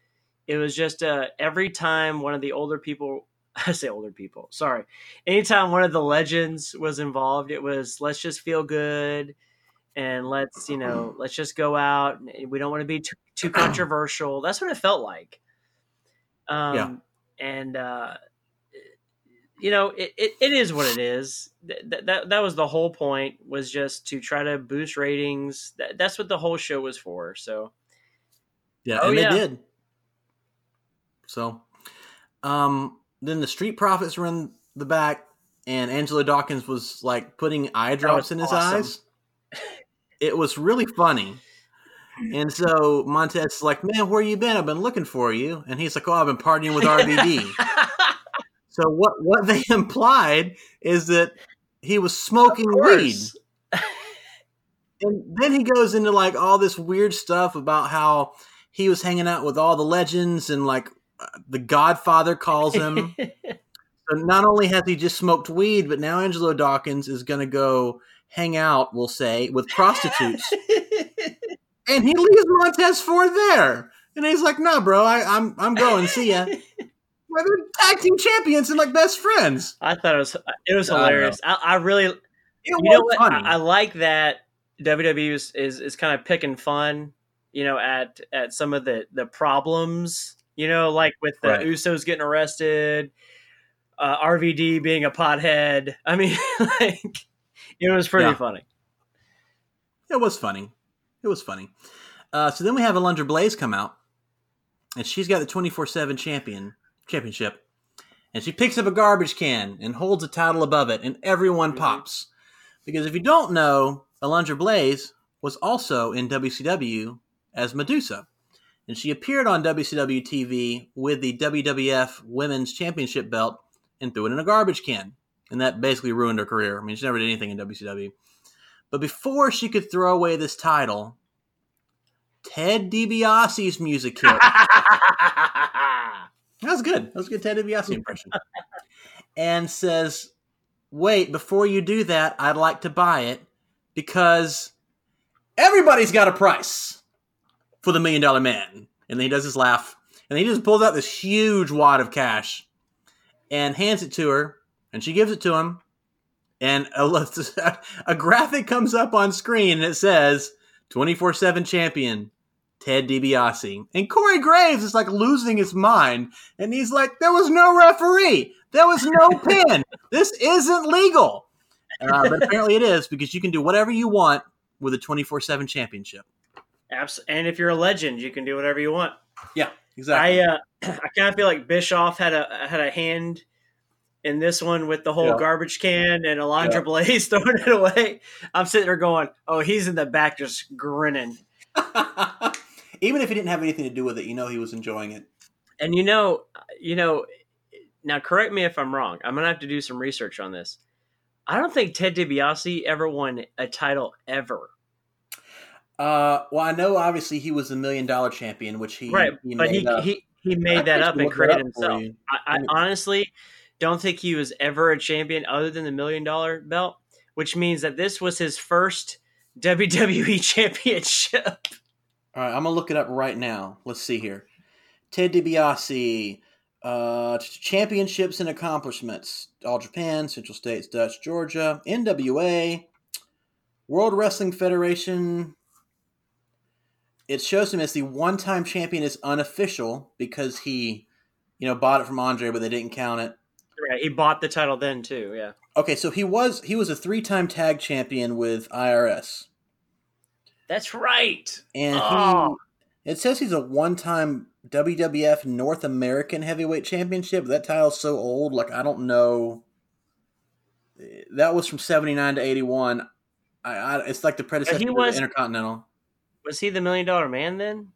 Speaker 2: It was just uh, every time one of the older people, <laughs> I say older people, sorry, anytime one of the legends was involved, it was let's just feel good and let's you know <clears throat> let's just go out. We don't want to be too, too <clears throat> controversial. That's what it felt like. Um,
Speaker 1: Yeah.
Speaker 2: And uh, you know, it, it, it is what it is. That, that that was the whole point was just to try to boost ratings. That, that's what the whole show was for. So
Speaker 1: Yeah,
Speaker 2: Oh,
Speaker 1: and
Speaker 2: yeah.
Speaker 1: they did. So, um, then the Street Profits were in the back, and Angelo Dawkins was like putting eye drops in his
Speaker 2: awesome.
Speaker 1: eyes. <laughs> It was really funny. And so Montez is like, "Man, where you been? I've been looking for you." And he's like, "Oh, I've been partying with RVD." <laughs> so what what they <laughs> implied is that he was smoking weed. And then he goes into like all this weird stuff about how he was hanging out with all the legends and like the Godfather calls him. <laughs> so not only has he just smoked weed, but now Angelo Dawkins is going to go hang out, we'll say, with prostitutes. <laughs> and he leaves Montez Ford there. And he's like, "No, bro, I, I'm I'm going. See ya." <laughs> Well, they're tag team champions and like best friends.
Speaker 2: I thought it was it was
Speaker 1: I
Speaker 2: hilarious. I, I really
Speaker 1: It
Speaker 2: you
Speaker 1: was
Speaker 2: know what
Speaker 1: funny.
Speaker 2: I, I like that WWE is, is is kind of picking fun, you know, at at some of the the problems, you know, like with the
Speaker 1: Right.
Speaker 2: Usos getting arrested, uh, RVD being a pothead. I mean, <laughs> like it was pretty
Speaker 1: Yeah.
Speaker 2: funny.
Speaker 1: It was funny. It was funny. Uh, so then we have Alundra Blaze come out, and she's got the twenty four seven champion championship, and she picks up a garbage can and holds a title above it, and everyone
Speaker 2: Mhm.
Speaker 1: pops because if you don't know, Alundra Blaze was also in WCW as Medusa, and she appeared on WCW TV with the WWF Women's Championship belt and threw it in a garbage can, and that basically ruined her career. I mean, she never did anything in WCW. But before she could throw away this title, Ted DiBiase's music hit. <laughs> That was good. That was a good Ted DiBiase impression. and says, "Wait, before you do that, I'd like to buy it because everybody's got a price for the Million Dollar Man." And then he does his laugh, and he just pulls out this huge wad of cash and hands it to her, and she gives it to him. And a, <laughs> a graphic comes up on screen, and it says "24/7 champion." Ted DiBiase. And Corey Graves is like losing his mind. And he's like, there was no referee. There was no <laughs> pin. This isn't legal. Uh, but apparently it is because you can do whatever you want with a 24 7 championship.
Speaker 2: Abs- and if you're a legend, you can do whatever you want.
Speaker 1: Yeah, exactly.
Speaker 2: I uh, <clears throat> I kind of feel like Bischoff had a had a hand in this one with the whole
Speaker 1: Yeah.
Speaker 2: garbage can and Alundra
Speaker 1: Yeah.
Speaker 2: Blaze <laughs> throwing it away. I'm sitting there going, "Oh, he's in the back just grinning." <laughs>
Speaker 1: Even if he didn't have anything to do with it, you know he was enjoying it.
Speaker 2: And you know, you know, now correct me if I'm wrong. I'm gonna have to do some research on this. I don't think Ted DiBiase ever won a title ever.
Speaker 1: Uh, well, I know obviously he was the million dollar champion, which he,
Speaker 2: right,
Speaker 1: he
Speaker 2: but he,
Speaker 1: made up.
Speaker 2: he he
Speaker 1: I
Speaker 2: made that up and created
Speaker 1: up
Speaker 2: himself. I, I honestly don't think he was ever a champion other than the million dollar belt, which means that this was his first <laughs> WWE championship.
Speaker 1: All right, I'm gonna look it up right now. Let's see here. Ted DiBiase, uh, championships and accomplishments: All Japan, Central States, Dutch, Georgia, NWA, World Wrestling Federation. It shows him as the one-time champion is unofficial because he, you know, bought it from Andre, but they didn't count it.
Speaker 2: Right, he bought the title then too. Yeah,
Speaker 1: Okay, so he was he was a three-time tag champion with IRS.
Speaker 2: that's right.
Speaker 1: and
Speaker 2: Oh.
Speaker 1: he it says he's a one-time WWF North American Heavyweight Championship. That title's so old, like I don't know. That was from seventy nine to eighty one. I, I, it's like the predecessor
Speaker 2: he
Speaker 1: to
Speaker 2: was-
Speaker 1: the Intercontinental.
Speaker 2: Was he the Million Dollar Man then?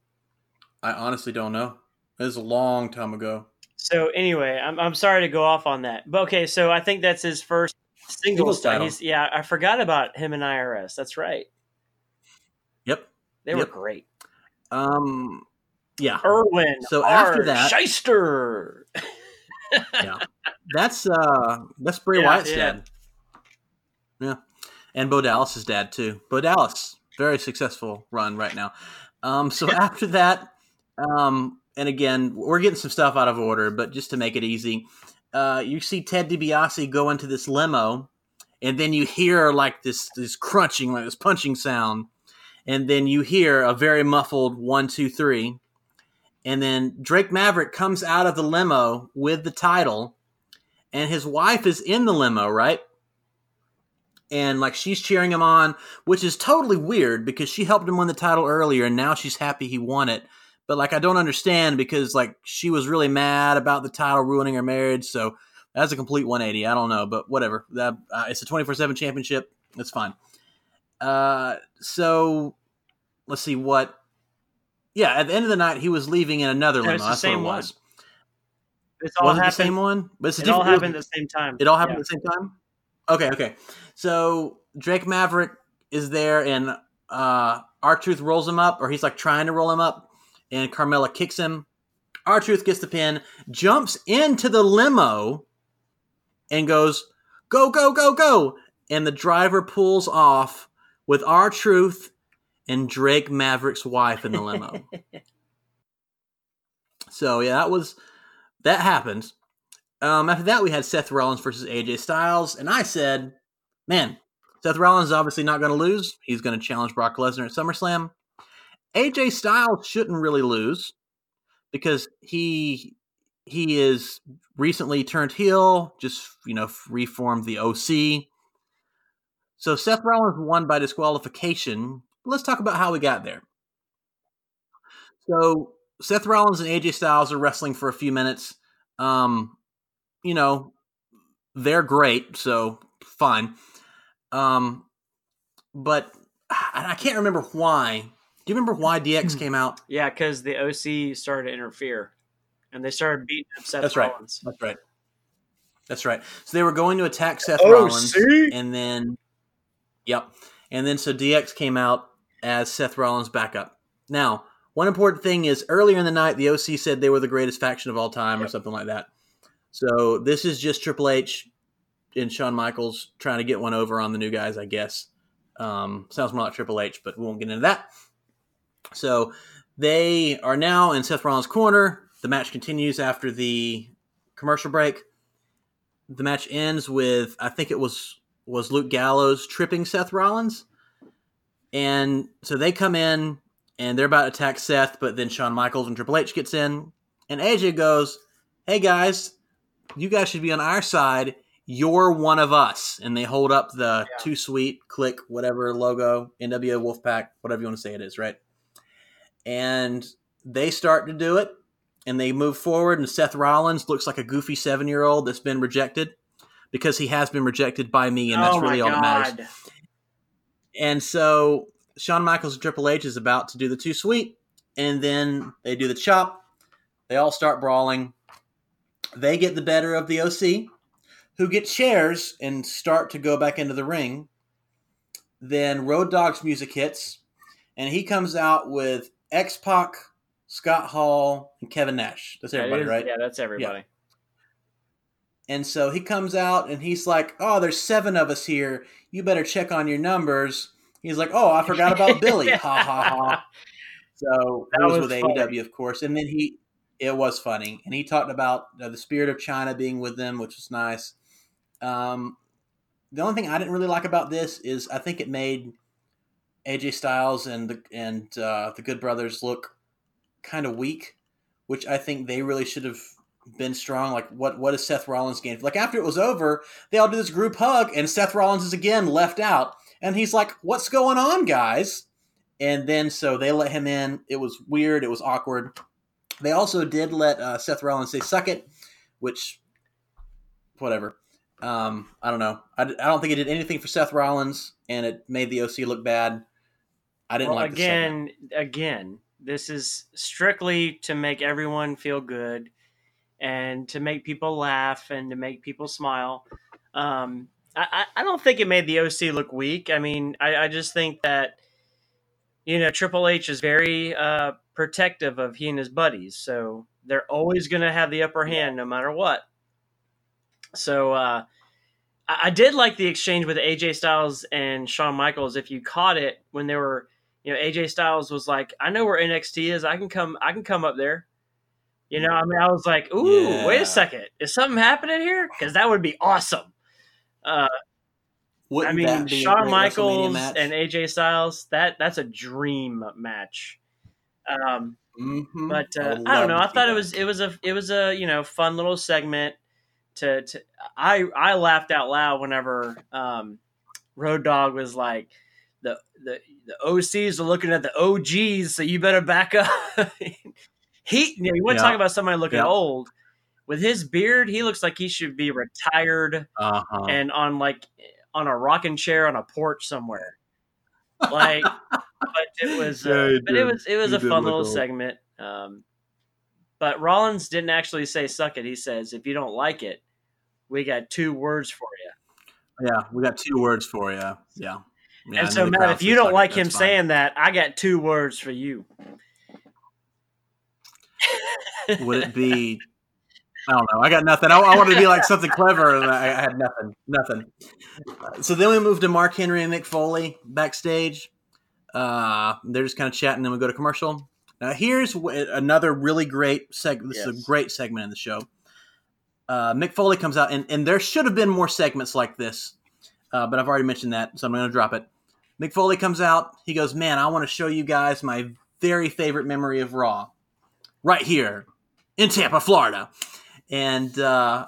Speaker 1: I honestly don't know. It was a long time ago.
Speaker 2: So anyway, I'm I'm sorry to go off on that, but okay. So I think that's his first single
Speaker 1: Singles title.
Speaker 2: title. Yeah, I forgot about him and IRS. That's right.
Speaker 1: Yep.
Speaker 2: They were great.
Speaker 1: Um. Yeah.
Speaker 2: Irwin.
Speaker 1: So
Speaker 2: R.
Speaker 1: after that-
Speaker 2: Schyster. <laughs>
Speaker 1: yeah. That's uh. That's Bray
Speaker 2: Yeah,
Speaker 1: Wyatt's
Speaker 2: yeah.
Speaker 1: dad. Yeah. And Bo Dallas's dad too. Bo Dallas, very successful run right now. Um. So <laughs> after that, um. And again, we're getting some stuff out of order, but just to make it easy, uh, you see Ted DiBiase go into this limo, and then you hear like this this crunching, like this punching sound, and then you hear a very muffled one, two, three, and then Drake Maverick comes out of the limo with the title, and his wife is in the limo, right? And like she's cheering him on, which is totally weird because she helped him win the title earlier, and now she's happy he won it. But like I don't understand because like she was really mad about the title ruining her marriage, so that's a complete 180. I don't know, but whatever. That uh, it's a 24/7 championship. It's fine. Uh, so let's see what. Yeah, at the end of the night, he was leaving in another
Speaker 2: No,
Speaker 1: limo. That's
Speaker 2: same
Speaker 1: what it
Speaker 2: one.
Speaker 1: was.
Speaker 2: It's all
Speaker 1: Was it the same one? But it's
Speaker 2: It all happened at the same time.
Speaker 1: It all happened
Speaker 2: Yeah.
Speaker 1: at the same time. Okay, okay. So Drake Maverick is there, and uh, R Truth rolls him up, or he's like trying to roll him up, and Carmella kicks him. R Truth gets the pin, jumps into the limo, and goes, "Go, go, go, go!" And the driver pulls off with R Truth and Drake Maverick's wife in the limo. <laughs> So yeah, that was that happened. Um, after that, we had Seth Rollins versus AJ Styles, and I said, "Man, Seth Rollins is obviously not going to lose. He's going to challenge Brock Lesnar at SummerSlam. AJ Styles shouldn't really lose because he he is recently turned heel, just you know reformed the OC. So Seth Rollins won by disqualification. Let's talk about how we got there. So Seth Rollins and AJ Styles are wrestling for a few minutes. Um, you know, they're great, so fine. Um, but I I can't remember why. Do you remember why DX came out?
Speaker 2: Yeah, because the OC started to interfere, and they started beating up Seth
Speaker 1: That's right. That's right. That's right. So they were going to attack Seth
Speaker 2: OC?
Speaker 1: Rollins, and then, yep, and then so DX came out as Seth Rollins' backup. Now, one important thing is earlier in the night, the OC said they were the greatest faction of all time, or something like that. So this is just Triple H and Shawn Michaels trying to get one over on the new guys, I guess. Um, sounds more like Triple H, but we won't get into that. So they are now in Seth Rollins' corner. The match continues after the commercial break. The match ends with I think it was was Luke Gallows tripping Seth Rollins, and so they come in and they're about to attack Seth, but then Shawn Michaels and Triple H gets in, and AJ goes, "Hey guys, you guys should be on our side. You're one of us." And they hold up the
Speaker 2: Yeah.
Speaker 1: too sweet Kliq whatever logo NWO Wolfpack whatever you want to say it is, right? And they start to do it and they move forward and Seth Rollins looks like a goofy 7-year-old that's been rejected because he has been rejected by me and that's
Speaker 2: oh
Speaker 1: really all that matters. And so Shawn Michaels and Triple H is about to do the too sweet, and then they do the chop. They all start brawling. They get the better of the OC, who get chairs and start to go back into the ring. Then Road Dogg's music hits, and he comes out with X Pac, Scott Hall, and Kevin Nash. That's everybody,
Speaker 2: is-
Speaker 1: right?
Speaker 2: Yeah, that's everybody.
Speaker 1: And so he comes out and he's like, "Oh, there's seven of us here. You better check on your numbers." He's like, "Oh, I forgot about Billy." <laughs> Ha ha ha. So
Speaker 2: That
Speaker 1: that was,
Speaker 2: was
Speaker 1: with
Speaker 2: funny.
Speaker 1: AEW, of course. And then he, it was funny, and he talked about the spirit of Chyna being with them, which was nice. Um, the only thing I didn't really like about this is I think it made AJ Styles and the and uh, the Good Brothers look kind of weak, which I think they really should have been strong. Like what what is Seth Rollins gained? Like after it was over, they all do this group hug, and Seth Rollins is again left out, and he's like, "What's going on, guys?" And then so they let him in. It was weird. It was awkward. They also did let uh, Seth Rollins say "suck it," which, whatever. Um, I don't know. I, I don't think it did anything for Seth Rollins, and it made the OC look bad. I didn't
Speaker 2: well,
Speaker 1: like
Speaker 2: again, again, this is strictly to make everyone feel good and to make people laugh and to make people smile. Um, I, I I don't think it made the OC look weak. I mean, I, I just think that you know Triple H is very uh, protective of he and his buddies, so they're always going to have the upper hand no matter what. So uh, I, I did like the exchange with AJ Styles and Shawn Michaels. If you caught it when they were, you know, AJ Styles was like, "I know where NXT is. I can come. I can come up there." You know, I mean, I was like, "Ooh, wait a second, is something happening here?" Because that would be awesome. Uh,
Speaker 1: Wouldn't
Speaker 2: I mean, Shawn Michaels and AJ Styles that that's a dream match. Um,
Speaker 1: Mhm.
Speaker 2: but uh,
Speaker 1: would
Speaker 2: I, don't know. I thought it was it was a it was a you know fun little segment. To, to I I laughed out loud whenever um, Road Dogg was like the the the OCs are looking at the OGs, so you better back up. <laughs> he you, know, you want to
Speaker 1: Yeah.
Speaker 2: talk about somebody looking
Speaker 1: Yeah.
Speaker 2: old with his beard. He looks like he should be retired
Speaker 1: Uh-huh.
Speaker 2: and on like on a rocking chair on a porch somewhere. Like, <laughs> but it was, uh,
Speaker 1: Yeah,
Speaker 2: but it was it was
Speaker 1: He
Speaker 2: a fun little
Speaker 1: old.
Speaker 2: segment. Um, but Rollins didn't actually say "suck it." He says, "If you don't like it, we got two words for you."
Speaker 1: yeah, we got two words for you. Yeah. yeah
Speaker 2: and so, Matt, if you don't like him
Speaker 1: fine.
Speaker 2: saying that, I got two words for you.
Speaker 1: would it be? <laughs> I don't know. I got nothing. I, I wanted to be like something clever, and I, I had nothing. Nothing. So then we moved to Mark Henry and Mick Foley backstage. Uh, they're just kind of chatting, then we go to commercial. Now here's wh- another really great segment. This is a great segment in the show. Uh, Mick Foley comes out, and, and there should have been more segments like this, uh, but I've already mentioned that, so I'm going to drop it. Mick Foley comes out. He goes, "Man, I want to show you guys my very favorite memory of Raw, right here in Tampa, Florida." And uh,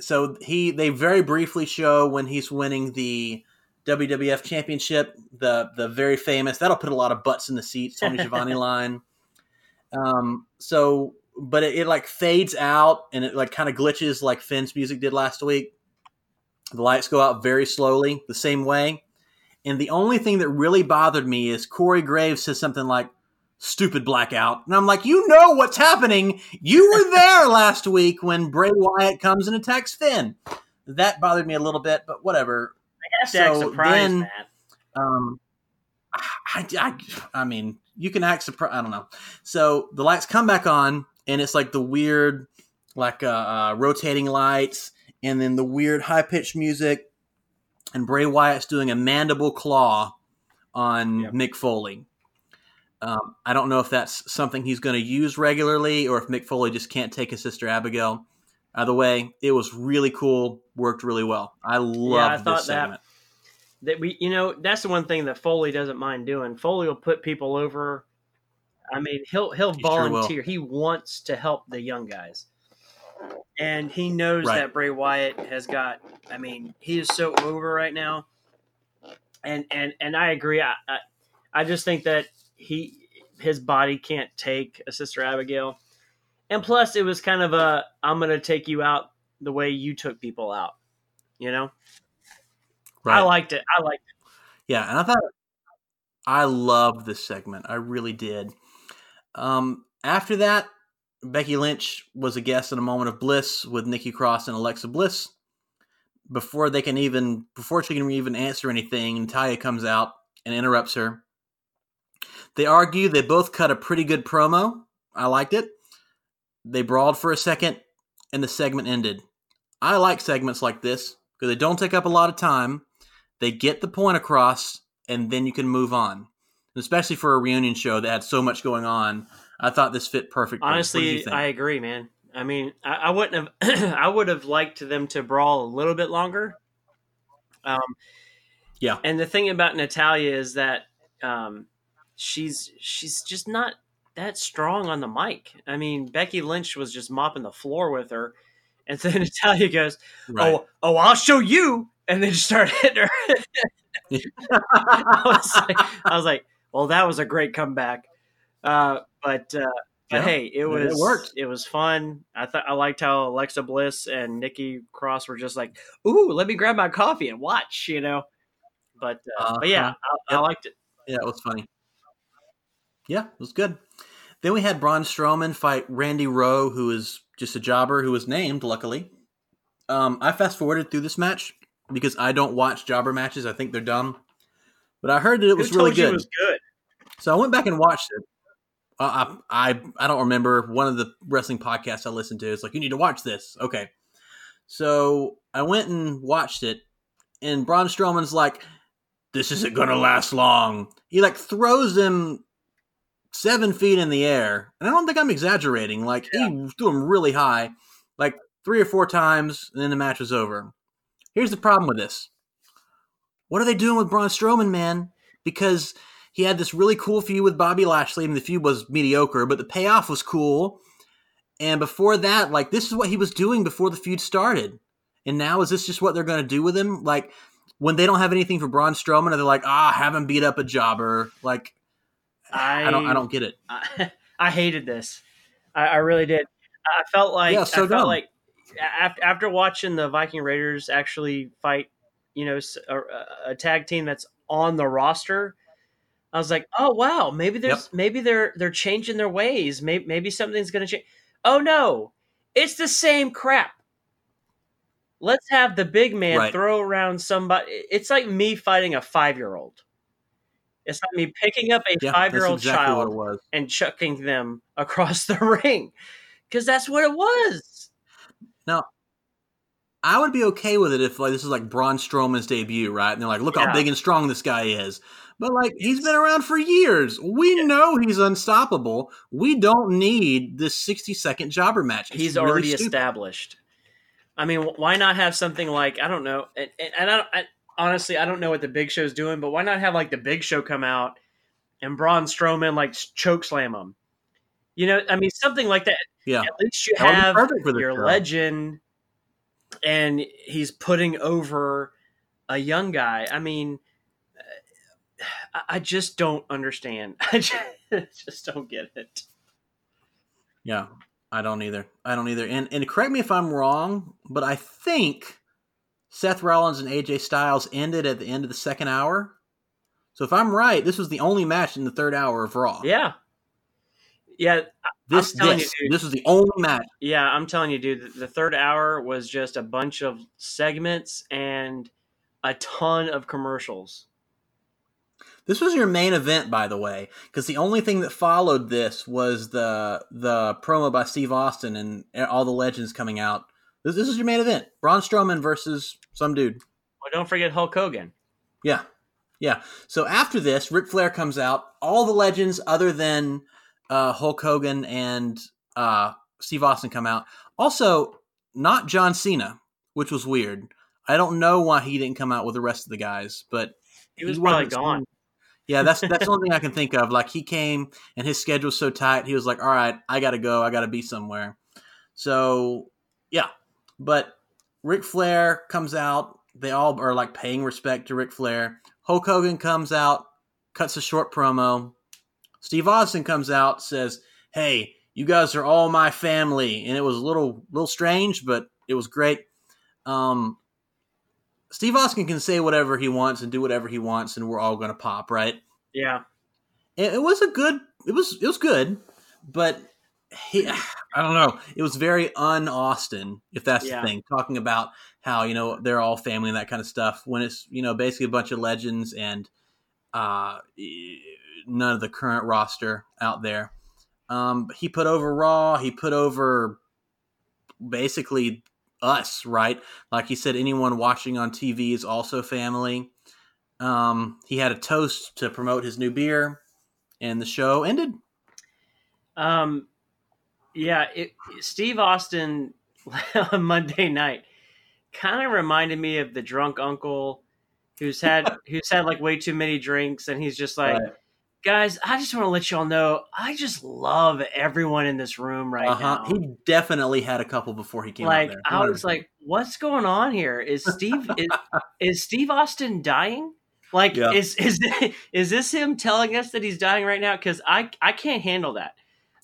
Speaker 1: so he, they very briefly show when he's winning the WWF Championship, the the very famous. That'll put a lot of butts in the seats. Tony <laughs> Schiavone line. Um, so, but it, it like fades out and it like kind of glitches like Finn's music did last week. The lights go out very slowly, the same way. And the only thing that really bothered me is Corey Graves says something like, stupid blackout. And I'm like, you know what's happening. You were <laughs> there last week when Bray Wyatt comes and attacks Finn. That bothered me a little bit, but whatever.
Speaker 2: I have
Speaker 1: So
Speaker 2: surprised,
Speaker 1: then- Um, I, I, I mean, you can act surprised. I don't know. So the lights come back on, and it's like the weird, like uh, uh, rotating lights, and then the weird high pitched music, and Bray Wyatt's doing a mandible claw on
Speaker 2: Yep.
Speaker 1: Mick Foley. Um, I don't know if that's something he's going to use regularly, or if Mick Foley just can't take his sister Abigail. Either way, it was really cool. Worked really well. I love
Speaker 2: thought
Speaker 1: this segment.
Speaker 2: that we you know that's the one thing that Foley doesn't mind doing. Foley will put people over. I mean, he'll he'll
Speaker 1: He sure
Speaker 2: volunteer. he wants to help the young guys, and he knows
Speaker 1: Right.
Speaker 2: that Bray Wyatt has got. I mean, he is so over right now, and and and I agree. I I, I just think that he his body can't take a Sister Abigail, and plus it was kind of a I'm going to take you out the way you took people out. You know, I liked it. I liked. It.
Speaker 1: Yeah, and I thought I loved this segment. I really did. Um, after that, Becky Lynch was a guest in a moment of bliss with Nikki Cross and Alexa Bliss. Before they can even before she can even answer anything, Natalya comes out and interrupts her. They argue. They both cut a pretty good promo. I liked it. They brawled for a second, and the segment ended. I like segments like this because they don't take up a lot of time. They get the point across, and then you can move on. And especially for a reunion show that had so much going on, I thought this fit perfectly. What did you
Speaker 2: Honestly. I agree, man. I mean, I, I wouldn't have. <clears throat> I would have liked them to brawl a little bit longer. Um,
Speaker 1: Yeah.
Speaker 2: And the thing about Natalya is that um, she's she's just not that strong on the mic. I mean, Becky Lynch was just mopping the floor with her, and then <laughs> Natalya goes,
Speaker 1: Right.
Speaker 2: "Oh, oh, I'll show you," and then just started hitting her. <laughs> I was like, I was like, well, that was a great comeback. Uh, but uh, But
Speaker 1: Yeah.
Speaker 2: hey, it
Speaker 1: It
Speaker 2: was
Speaker 1: worked.
Speaker 2: It was fun. I thought I liked how Alexa Bliss and Nikki Cross were just like, "Ooh, let me grab my coffee and watch," you know. But uh, but yeah,
Speaker 1: Uh-huh.
Speaker 2: I, I
Speaker 1: Yep.
Speaker 2: liked it.
Speaker 1: Yeah, it was funny. Yeah, it was good. Then we had Braun Strowman fight Randy Rowe, who is just a jobber who was named, luckily. Um, I fast forwarded through this match because I don't watch jobber matches. I think they're dumb. But I heard that it was
Speaker 2: Who
Speaker 1: really
Speaker 2: told you
Speaker 1: good.
Speaker 2: Was good.
Speaker 1: So I went back and watched it. Uh, I, I I don't remember one of the wrestling podcasts I listened to. It's like you need to watch this. Okay, so I went and watched it, and Braun Strowman's like, "This isn't gonna last long." He like throws him seven feet in the air, and I don't think I'm exaggerating. Like he threw him really high, like three or four times, and then the match was over. Here's the problem with this: what are they doing with Braun Strowman, man? Because he had this really cool feud with Bobby Lashley, and the feud was mediocre, but the payoff was cool. And before that, like this is what he was doing before the feud started. And now is this just what they're going to do with him? Like when they don't have anything for Braun Strowman, are they like, ah, have him beat up a jobber? Like I,
Speaker 2: I
Speaker 1: don't, I don't get it.
Speaker 2: I, <laughs> I hated this. I, I really did. I felt like
Speaker 1: Yeah, so
Speaker 2: I felt
Speaker 1: dumb.
Speaker 2: like after after watching the Viking Raiders actually fight, you know, a tag team that's on the roster. I was like, oh wow, maybe there's maybe they're they're changing their ways. Maybe maybe something's going to change. Oh no, it's the same crap. Let's have the big man
Speaker 1: Right.
Speaker 2: throw around somebody. It's like me fighting a five year old. It's like me picking up a
Speaker 1: Yeah,
Speaker 2: five year old
Speaker 1: exactly
Speaker 2: child
Speaker 1: what it was.
Speaker 2: and chucking them <laughs> across the ring because that's what it was.
Speaker 1: I would be okay with it if like this is like Braun Strowman's debut, right? And they're like, look
Speaker 2: Yeah.
Speaker 1: how big and strong this guy is. But like he's been around for years. We know he's unstoppable. We don't need this 60 second jobber match. It's
Speaker 2: He's
Speaker 1: really
Speaker 2: already
Speaker 1: stupid.
Speaker 2: established. I mean, why not have something like I don't know, and, and, and I, don't, I honestly I don't know what the Big Show's doing, but why not have like the Big Show come out and Braun Strowman like choke slam him? You know, I mean something like that.
Speaker 1: Yeah.
Speaker 2: At least you
Speaker 1: That would be
Speaker 2: have your
Speaker 1: show.
Speaker 2: legend, and he's putting over a young guy. I mean, uh, I- I just don't understand. <laughs> I just, just don't get it.
Speaker 1: Yeah, I don't either. I don't either. And and correct me if I'm wrong, but I think Seth Rollins and AJ Styles ended at the end of the second hour. So if I'm right, this was the only match in the third hour of Raw.
Speaker 2: Yeah, yeah,
Speaker 1: This this,
Speaker 2: you,
Speaker 1: this was the only match.
Speaker 2: yeah. I'm telling you, dude. The, the third hour was just a bunch of segments and a ton of commercials.
Speaker 1: This was your main event, by the way, because the only thing that followed this was the the promo by Steve Austin and all the legends coming out. This, this is your main event: Braun Strowman versus some dude.
Speaker 2: Well, don't forget Hulk Hogan.
Speaker 1: Yeah, yeah. So after this, Ric Flair comes out. All the legends, other than uh, Hulk Hogan and uh, Steve Austin, come out. Also, not John Cena, which was weird. I don't know why he didn't come out with the rest of the guys, but
Speaker 2: He was
Speaker 1: he
Speaker 2: probably gone.
Speaker 1: Yeah, that's that's the <laughs> only thing I can think of. Like he came and his schedule's so tight, he was like, "All right, I got to go. I got to be somewhere." So, yeah. But Ric Flair comes out. They all are like paying respect to Ric Flair. Hulk Hogan comes out, cuts a short promo. Steve Austin comes out, says, "Hey, you guys are all my family," and it was a little little strange, but it was great. Um, Steve Austin can say whatever he wants and do whatever he wants, and we're all going to pop, right?
Speaker 2: Yeah,
Speaker 1: It, it was a good. It was it was good, but he, <sighs> I don't know. It was very un Austin, if that's
Speaker 2: Yeah.
Speaker 1: the thing. Talking about how you know they're all family and that kind of stuff. When it's you know basically a bunch of legends and uh, none of the current roster out there. Um, he put over Raw. He put over basically us, right? Like he said, anyone watching on TV is also family. Um, he had a toast to promote his new beer, and the show ended.
Speaker 2: um, yeah. It, Steve Austin <laughs> on Monday night kind of reminded me of the drunk uncle who's had <laughs> who's had like way too many drinks, and he's just like,
Speaker 1: Right.
Speaker 2: Guys, I just want to let y'all know, I just love everyone in this room right
Speaker 1: Uh-huh.
Speaker 2: now.
Speaker 1: He definitely had a couple before he came
Speaker 2: like. I was like, what's going on here? Is Steve <laughs> is, is Steve Austin dying? Like
Speaker 1: Yeah.
Speaker 2: is is <laughs> is this him telling us that he's dying right now? Because I I can't handle that.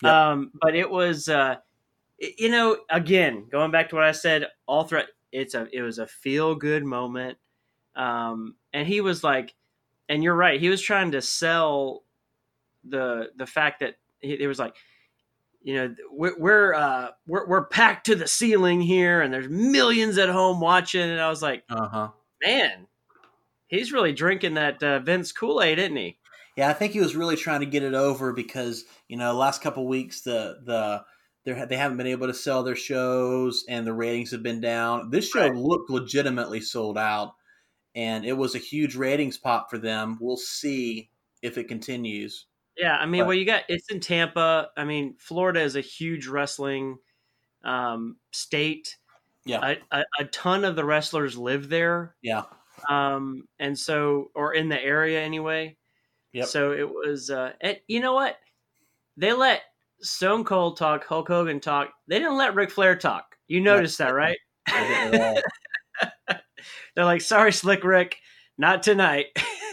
Speaker 1: Yep.
Speaker 2: Um, but it was, uh, you know, again, going back to what I said, all threat. It's a, it was a feel good moment. Um, and he was like, and you're right. He was trying to sell the the fact that he, it was like, you know, we're we're, uh, we're we're packed to the ceiling here, and there's millions at home watching. And I was like,
Speaker 1: Uh huh.
Speaker 2: man, he's really drinking that uh, Vince Kool Aid, isn't he?
Speaker 1: Yeah, I think he was really trying to get it over because you know last couple weeks the the they they haven't been able to sell their shows and the ratings have been down. This show
Speaker 2: Right.
Speaker 1: looked legitimately sold out, and it was a huge ratings pop for them. We'll see if it continues.
Speaker 2: Yeah, I mean,
Speaker 1: But-
Speaker 2: well, you got it's in Tampa. I mean, Florida is a huge wrestling um, state.
Speaker 1: Yeah,
Speaker 2: A, a, a ton of the wrestlers live there,
Speaker 1: yeah,
Speaker 2: um, and so or in the area anyway.
Speaker 1: Yeah.
Speaker 2: So it was. Uh, and you know what? They let Stone Cold talk, Hulk Hogan talk. They didn't let Ric Flair talk. You noticed that, right?
Speaker 1: I didn't at all. <laughs> <laughs>
Speaker 2: They're like, "Sorry, Slick Rick, not tonight."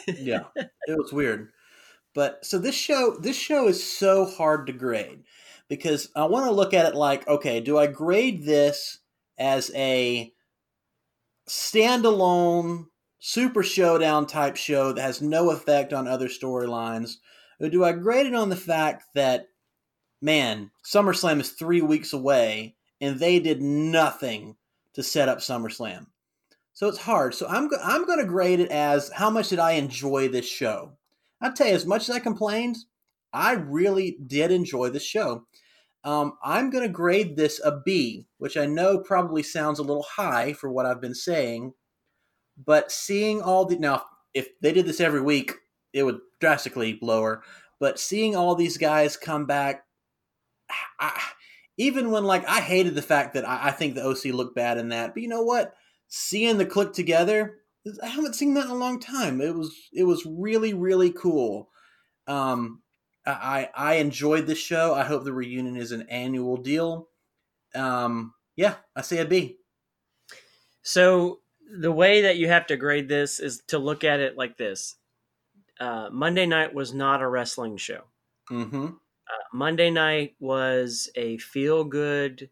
Speaker 1: yeah, it was weird. But so this show, this show is so hard to grade because I want to look at it like, okay, do I grade this as a standalone super showdown type show that has no effect on other storylines, or do I grade it on the fact that, man, SummerSlam is three weeks away and they did nothing to set up SummerSlam? So it's hard. So I'm I'm going to grade it as how much did I enjoy this show? I'll tell you, as much as I complained, I really did enjoy this show. Um, I'm going to grade this a B, which I know probably sounds a little high for what I've been saying, but seeing all the now, if they did this every week, it would drastically lower. But seeing all these guys come back, I, even when like I hated the fact that I, I think the OC looked bad in that, but you know what? Seeing the Kliq together, I haven't seen that in a long time. It was it was really really cool. Um, I I enjoyed this show. I hope the reunion is an annual deal. Um, yeah, I say a B.
Speaker 2: So the way that you have to grade this is to look at it like this: uh, Monday night was not a wrestling show.
Speaker 1: Mm-hmm.
Speaker 2: Uh, Monday night was a feel-good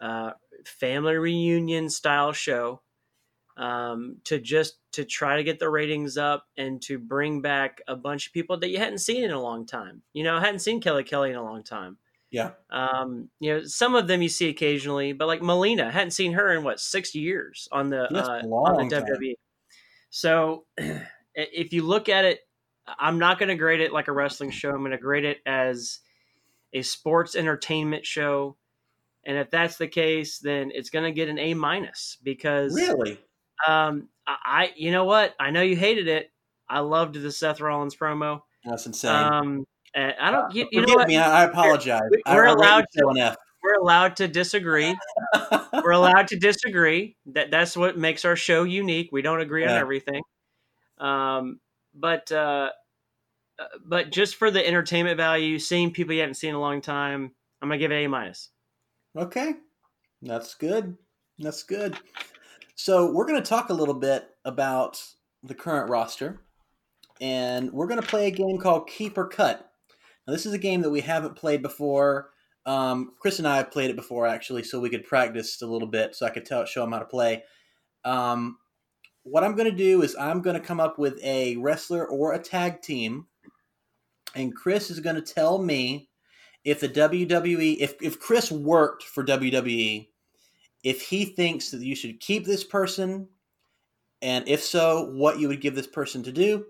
Speaker 2: uh, family reunion style show um, to just to try to get the ratings up and to bring back a bunch of people that you hadn't seen in a long time. You know, hadn't seen Kelly Kelly in a long time.
Speaker 1: Yeah.
Speaker 2: Um, you know, some of them you see occasionally, but like Melina, hadn't seen her in what six years on the uh, on the
Speaker 1: time.
Speaker 2: WWE. So, <clears throat> if you look at it, I'm not going to grade it like a wrestling show. I'm going to grade it as a sports entertainment show, and if that's the case, then it's going to get an A minus because
Speaker 1: Really?
Speaker 2: Um, I, you know what, I know you hated it. I loved the Seth Rollins promo.
Speaker 1: That's insane.
Speaker 2: Um, I don't, you, you know what?
Speaker 1: me. I, I apologize.
Speaker 2: We-
Speaker 1: I-
Speaker 2: we're
Speaker 1: I
Speaker 2: allowed
Speaker 1: the show an F.
Speaker 2: We're allowed to disagree. <laughs> We're allowed to disagree. That that's what makes our show unique. We don't agree on everything. Um, but uh, uh, but just for the entertainment value, seeing people you haven't seen in a long time, I'm gonna give it A minus.
Speaker 1: Okay, that's good. That's good. So we're going to talk a little bit about the current roster, and we're going to play a game called Keep or Cut. Now, this is a game that we haven't played before. Um, Chris and I have played it before, actually, so we could practice a little bit, so I could tell, show him how to play. Um, what I'm going to do is I'm going to come up with a wrestler or a tag team, and Chris is going to tell me if the WWE, if, if Chris worked for WWE, if he thinks that you should keep this person, and if so, what you would give this person to do,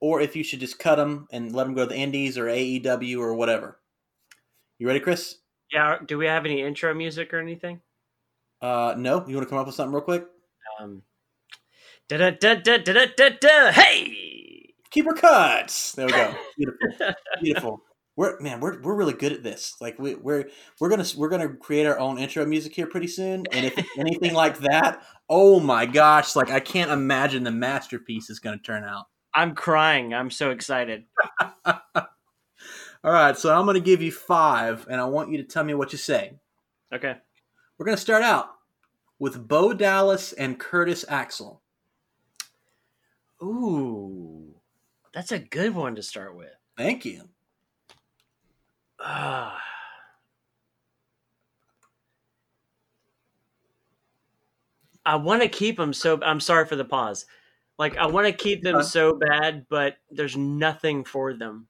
Speaker 1: or if you should just cut them and let them go to the Indies or AEW or whatever. You ready, Chris?
Speaker 2: Yeah. Do we have any intro music or anything?
Speaker 1: Uh, no. You want to come up with something real quick?
Speaker 2: Um, da da da da da da da. Hey.
Speaker 1: Keeper cuts. There we go. Beautiful. <laughs> Beautiful. We're man, we're, we're really good at this. Like we, we're we're gonna we're gonna create our own intro music here pretty soon. And if it's anything like that, oh my gosh! Like I can't imagine the masterpiece is gonna turn out.
Speaker 2: I'm crying. I'm so excited. <laughs>
Speaker 1: All right, so I'm gonna give you five, and I want you to tell me what you say.
Speaker 2: Okay.
Speaker 1: We're gonna start out with Bo Dallas and Curtis Axel.
Speaker 2: Ooh, that's a good one to start with.
Speaker 1: Thank you.
Speaker 2: Uh, I want to keep them so. I'm sorry for the pause. Like I want to keep them so bad, but there's nothing for them.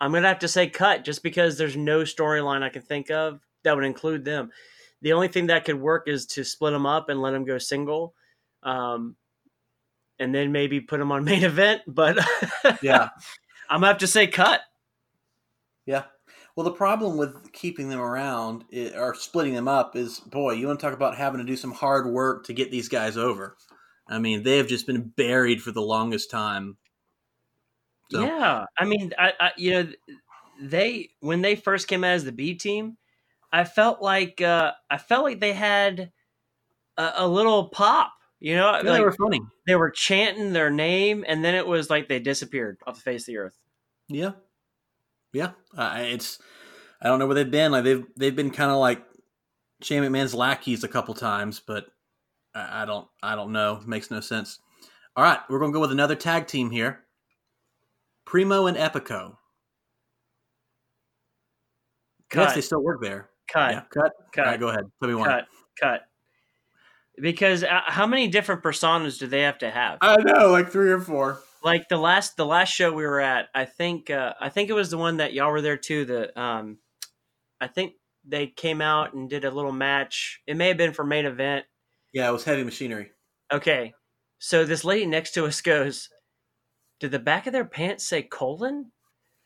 Speaker 2: I'm gonna have to say cut just because there's no storyline I can think of that would include them. The only thing that could work is to split them up and let them go single, um, and then maybe put them on <laughs> main event. But
Speaker 1: Yeah. <laughs>
Speaker 2: I'm gonna have to say cut.
Speaker 1: Yeah. Well, the problem with keeping them around i or splitting them up is, boy, you want to talk about having to do some hard work to get these guys over. I mean, they have just been buried for the longest time. So-
Speaker 2: Yeah, I mean, I, I you know, they when they first came out as the B team, I felt like uh, I felt like they had a, a little pop. You know,
Speaker 1: Yeah,
Speaker 2: like
Speaker 1: they were funny.
Speaker 2: they were chanting their name, and then it was like they disappeared off the face of the earth.
Speaker 1: Yeah. Yeah. Uh, it's, I don't know where they've been. Like they've, they've been kind of like Shane McMahon's lackeys a couple times, but I, I don't, I don't know. Makes no sense. All right. We're going to go with another tag team here. Primo and Epico.
Speaker 2: Cut,
Speaker 1: Yes, they still work there.
Speaker 2: cut,
Speaker 1: yeah, cut.
Speaker 2: cut,
Speaker 1: All right, go ahead. Tell me why.
Speaker 2: cut, cut. Because uh, how many different personas do they have to have?
Speaker 1: I know, like three or four.
Speaker 2: Like the last the last show we were at i think uh i think it was the one that y'all were there too the um i think they came out and did a little match. It may have been for main event.
Speaker 1: Yeah, it was heavy machinery.
Speaker 2: okay. So this lady next to us goes did the back of their pants say colon?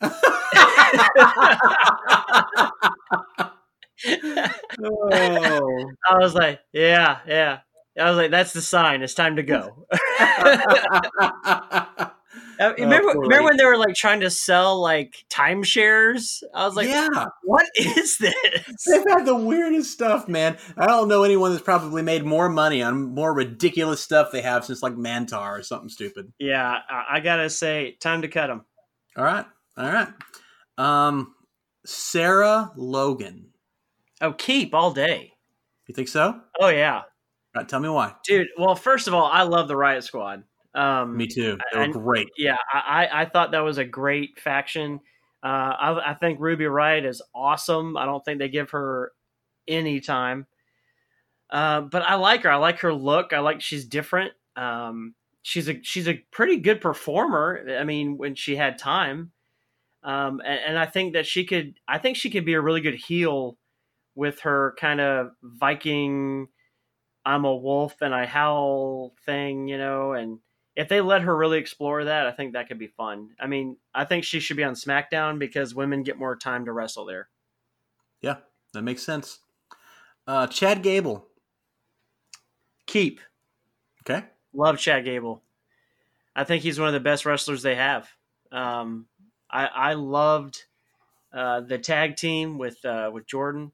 Speaker 2: <laughs> <laughs>
Speaker 1: Oh.
Speaker 2: i was like yeah yeah i was like that's the sign it's time to go <laughs> <laughs> Uh, remember,
Speaker 1: poor
Speaker 2: remember when they were like trying to sell like timeshares i was like
Speaker 1: yeah,
Speaker 2: what <laughs> is this
Speaker 1: they've had the weirdest stuff, man. I don't know anyone that's probably made more money on more ridiculous stuff they have since like Mantar or something stupid.
Speaker 2: Yeah, I, I gotta say, time to cut them.
Speaker 1: All right, all right. Um, Sarah Logan.
Speaker 2: Oh, keep all day.
Speaker 1: You think so?
Speaker 2: Oh yeah,
Speaker 1: right, tell me why.
Speaker 2: dude. Well, first of all, I love the Riot Squad. Um,
Speaker 1: Me too. They were
Speaker 2: I-
Speaker 1: great.
Speaker 2: yeah, I, I I thought that was a great faction. Uh, I, I think Ruby Riott is awesome. I don't think they give her any time. Uh, but I like her. I like her look. I like she's different. Um, she's a she's a pretty good performer. I mean, when she had time, um, and, and I think that she could. I think she could be a really good heel with her kind of Viking. I'm a wolf and I howl thing, you know, and if they let her really explore that, I think that could be fun. I mean, I think she should be on SmackDown because women get more time to wrestle there.
Speaker 1: Yeah, that makes sense. Uh, Chad Gable.
Speaker 2: Keep.
Speaker 1: Okay.
Speaker 2: Love Chad Gable. I think he's one of the best wrestlers they have. Um, I, I loved uh, the tag team with uh, with Jordan.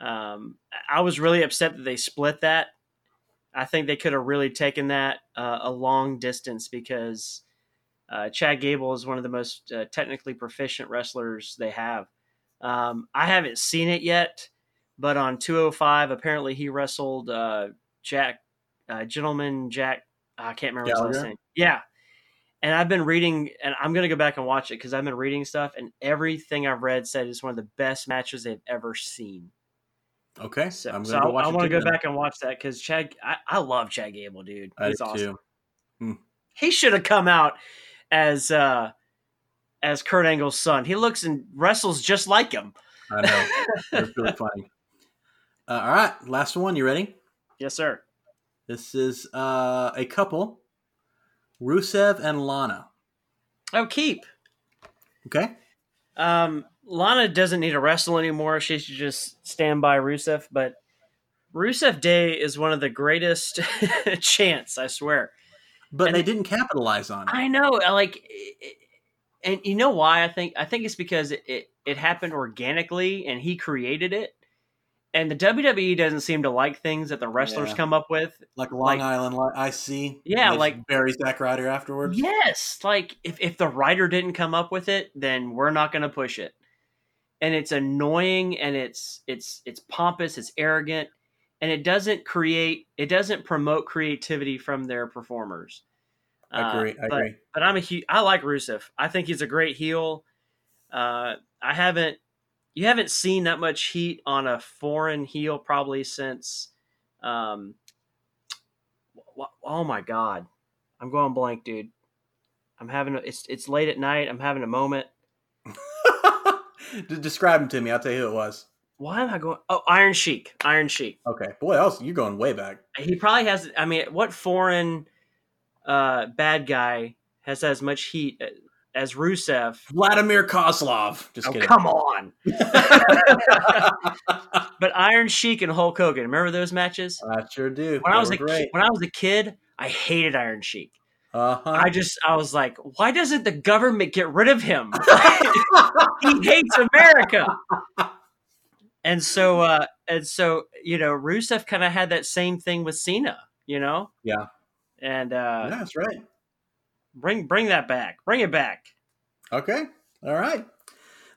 Speaker 2: Um, I was really upset that they split that. I think they could have really taken that uh, a long distance because uh, Chad Gable is one of the most uh, technically proficient wrestlers they have. Um, I haven't seen it yet, but on 205, apparently he wrestled uh, Jack, uh, Gentleman Jack. I can't remember his last
Speaker 1: Gallagher?
Speaker 2: name. Yeah. And I've been reading, and I'm going to go back and watch it because I've been reading stuff, and everything I've read said it's one of the best matches they've ever seen.
Speaker 1: Okay.
Speaker 2: So,
Speaker 1: I'm
Speaker 2: so
Speaker 1: gonna
Speaker 2: I,
Speaker 1: go
Speaker 2: I
Speaker 1: it
Speaker 2: want to go
Speaker 1: then.
Speaker 2: back and watch that because Chad, I, I love Chad Gable, dude.
Speaker 1: I
Speaker 2: He's
Speaker 1: do
Speaker 2: awesome.
Speaker 1: too.
Speaker 2: He should have come out as uh as Kurt Angle's son. He looks and wrestles just like him.
Speaker 1: I know. <laughs> That's really funny. Uh, all right, last one. You ready?
Speaker 2: Yes, sir.
Speaker 1: This is uh, a couple, Rusev and Lana.
Speaker 2: Oh, keep.
Speaker 1: Okay.
Speaker 2: Um, Lana doesn't need to wrestle anymore. She should just stand by Rusev. But Rusev Day is one of the greatest <laughs> chants, I swear.
Speaker 1: But
Speaker 2: And
Speaker 1: they didn't capitalize on it.
Speaker 2: I know, like, and you know why? I think I think it's because it, it it happened organically, and he created it. And the WWE doesn't seem to like things that the wrestlers
Speaker 1: Yeah.
Speaker 2: come up with.
Speaker 1: like Long
Speaker 2: like-
Speaker 1: Island IC.
Speaker 2: Yeah, like-
Speaker 1: bury Zack Ryder afterwards.
Speaker 2: Yes, like if if the writer didn't come up with it, then we're not going to push it. And it's annoying, and it's it's it's pompous, it's arrogant, and it doesn't create, it doesn't promote creativity from their performers.
Speaker 1: I agree. I
Speaker 2: Uh, but-
Speaker 1: agree.
Speaker 2: but I'm a hu- I like Rusev. I think he's a great heel. Uh, I haven't you haven't seen that much heat on a foreign heel probably since. Um, oh my god, I'm going blank, dude. I'm having a, it's it's late at night. I'm having a moment.
Speaker 1: Describe him to me. I'll tell you who it was.
Speaker 2: Why am I going? Oh, Iron Sheik. Iron Sheik.
Speaker 1: Okay, boy, else you're going way back.
Speaker 2: He probably has. I mean, what foreign uh, bad guy has as much heat as Rusev?
Speaker 1: Vladimir Kozlov.
Speaker 2: Just oh, kidding. come on. <laughs> <laughs> but Iron Sheik and Hulk Hogan. Remember those matches?
Speaker 1: I sure do.
Speaker 2: When they I was a great. when I was a kid, I hated Iron Sheik. Uh-huh. I just I was like, why doesn't the government get rid of him? <laughs> he hates America. And so uh and so, you know, Rusev kind of had that same thing with Cena, you know?
Speaker 1: Yeah.
Speaker 2: And uh
Speaker 1: yeah, That's right.
Speaker 2: Bring bring that back. Bring it back.
Speaker 1: Okay. All right.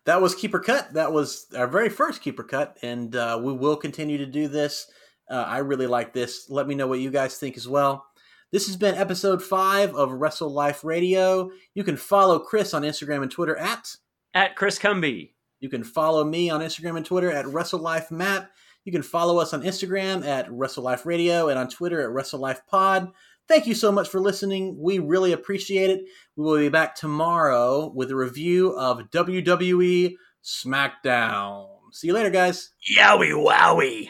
Speaker 1: That was Keeper Cut. That was our very first Keeper Cut, and uh, we will continue to do this. Uh, I really like this. Let me know what you guys think as well. This has been episode five of Wrestle Life Radio. You can follow Chris on Instagram and Twitter at
Speaker 2: at Chris Cumby.
Speaker 1: You can follow me on Instagram and Twitter at Wrestle Life Matt. You can follow us on Instagram at Wrestle Life Radio and on Twitter at Wrestle Life Pod. Thank you so much for listening. We really appreciate it. We will be back tomorrow with a review of WWE SmackDown. See you later, guys.
Speaker 2: Yowie wowie.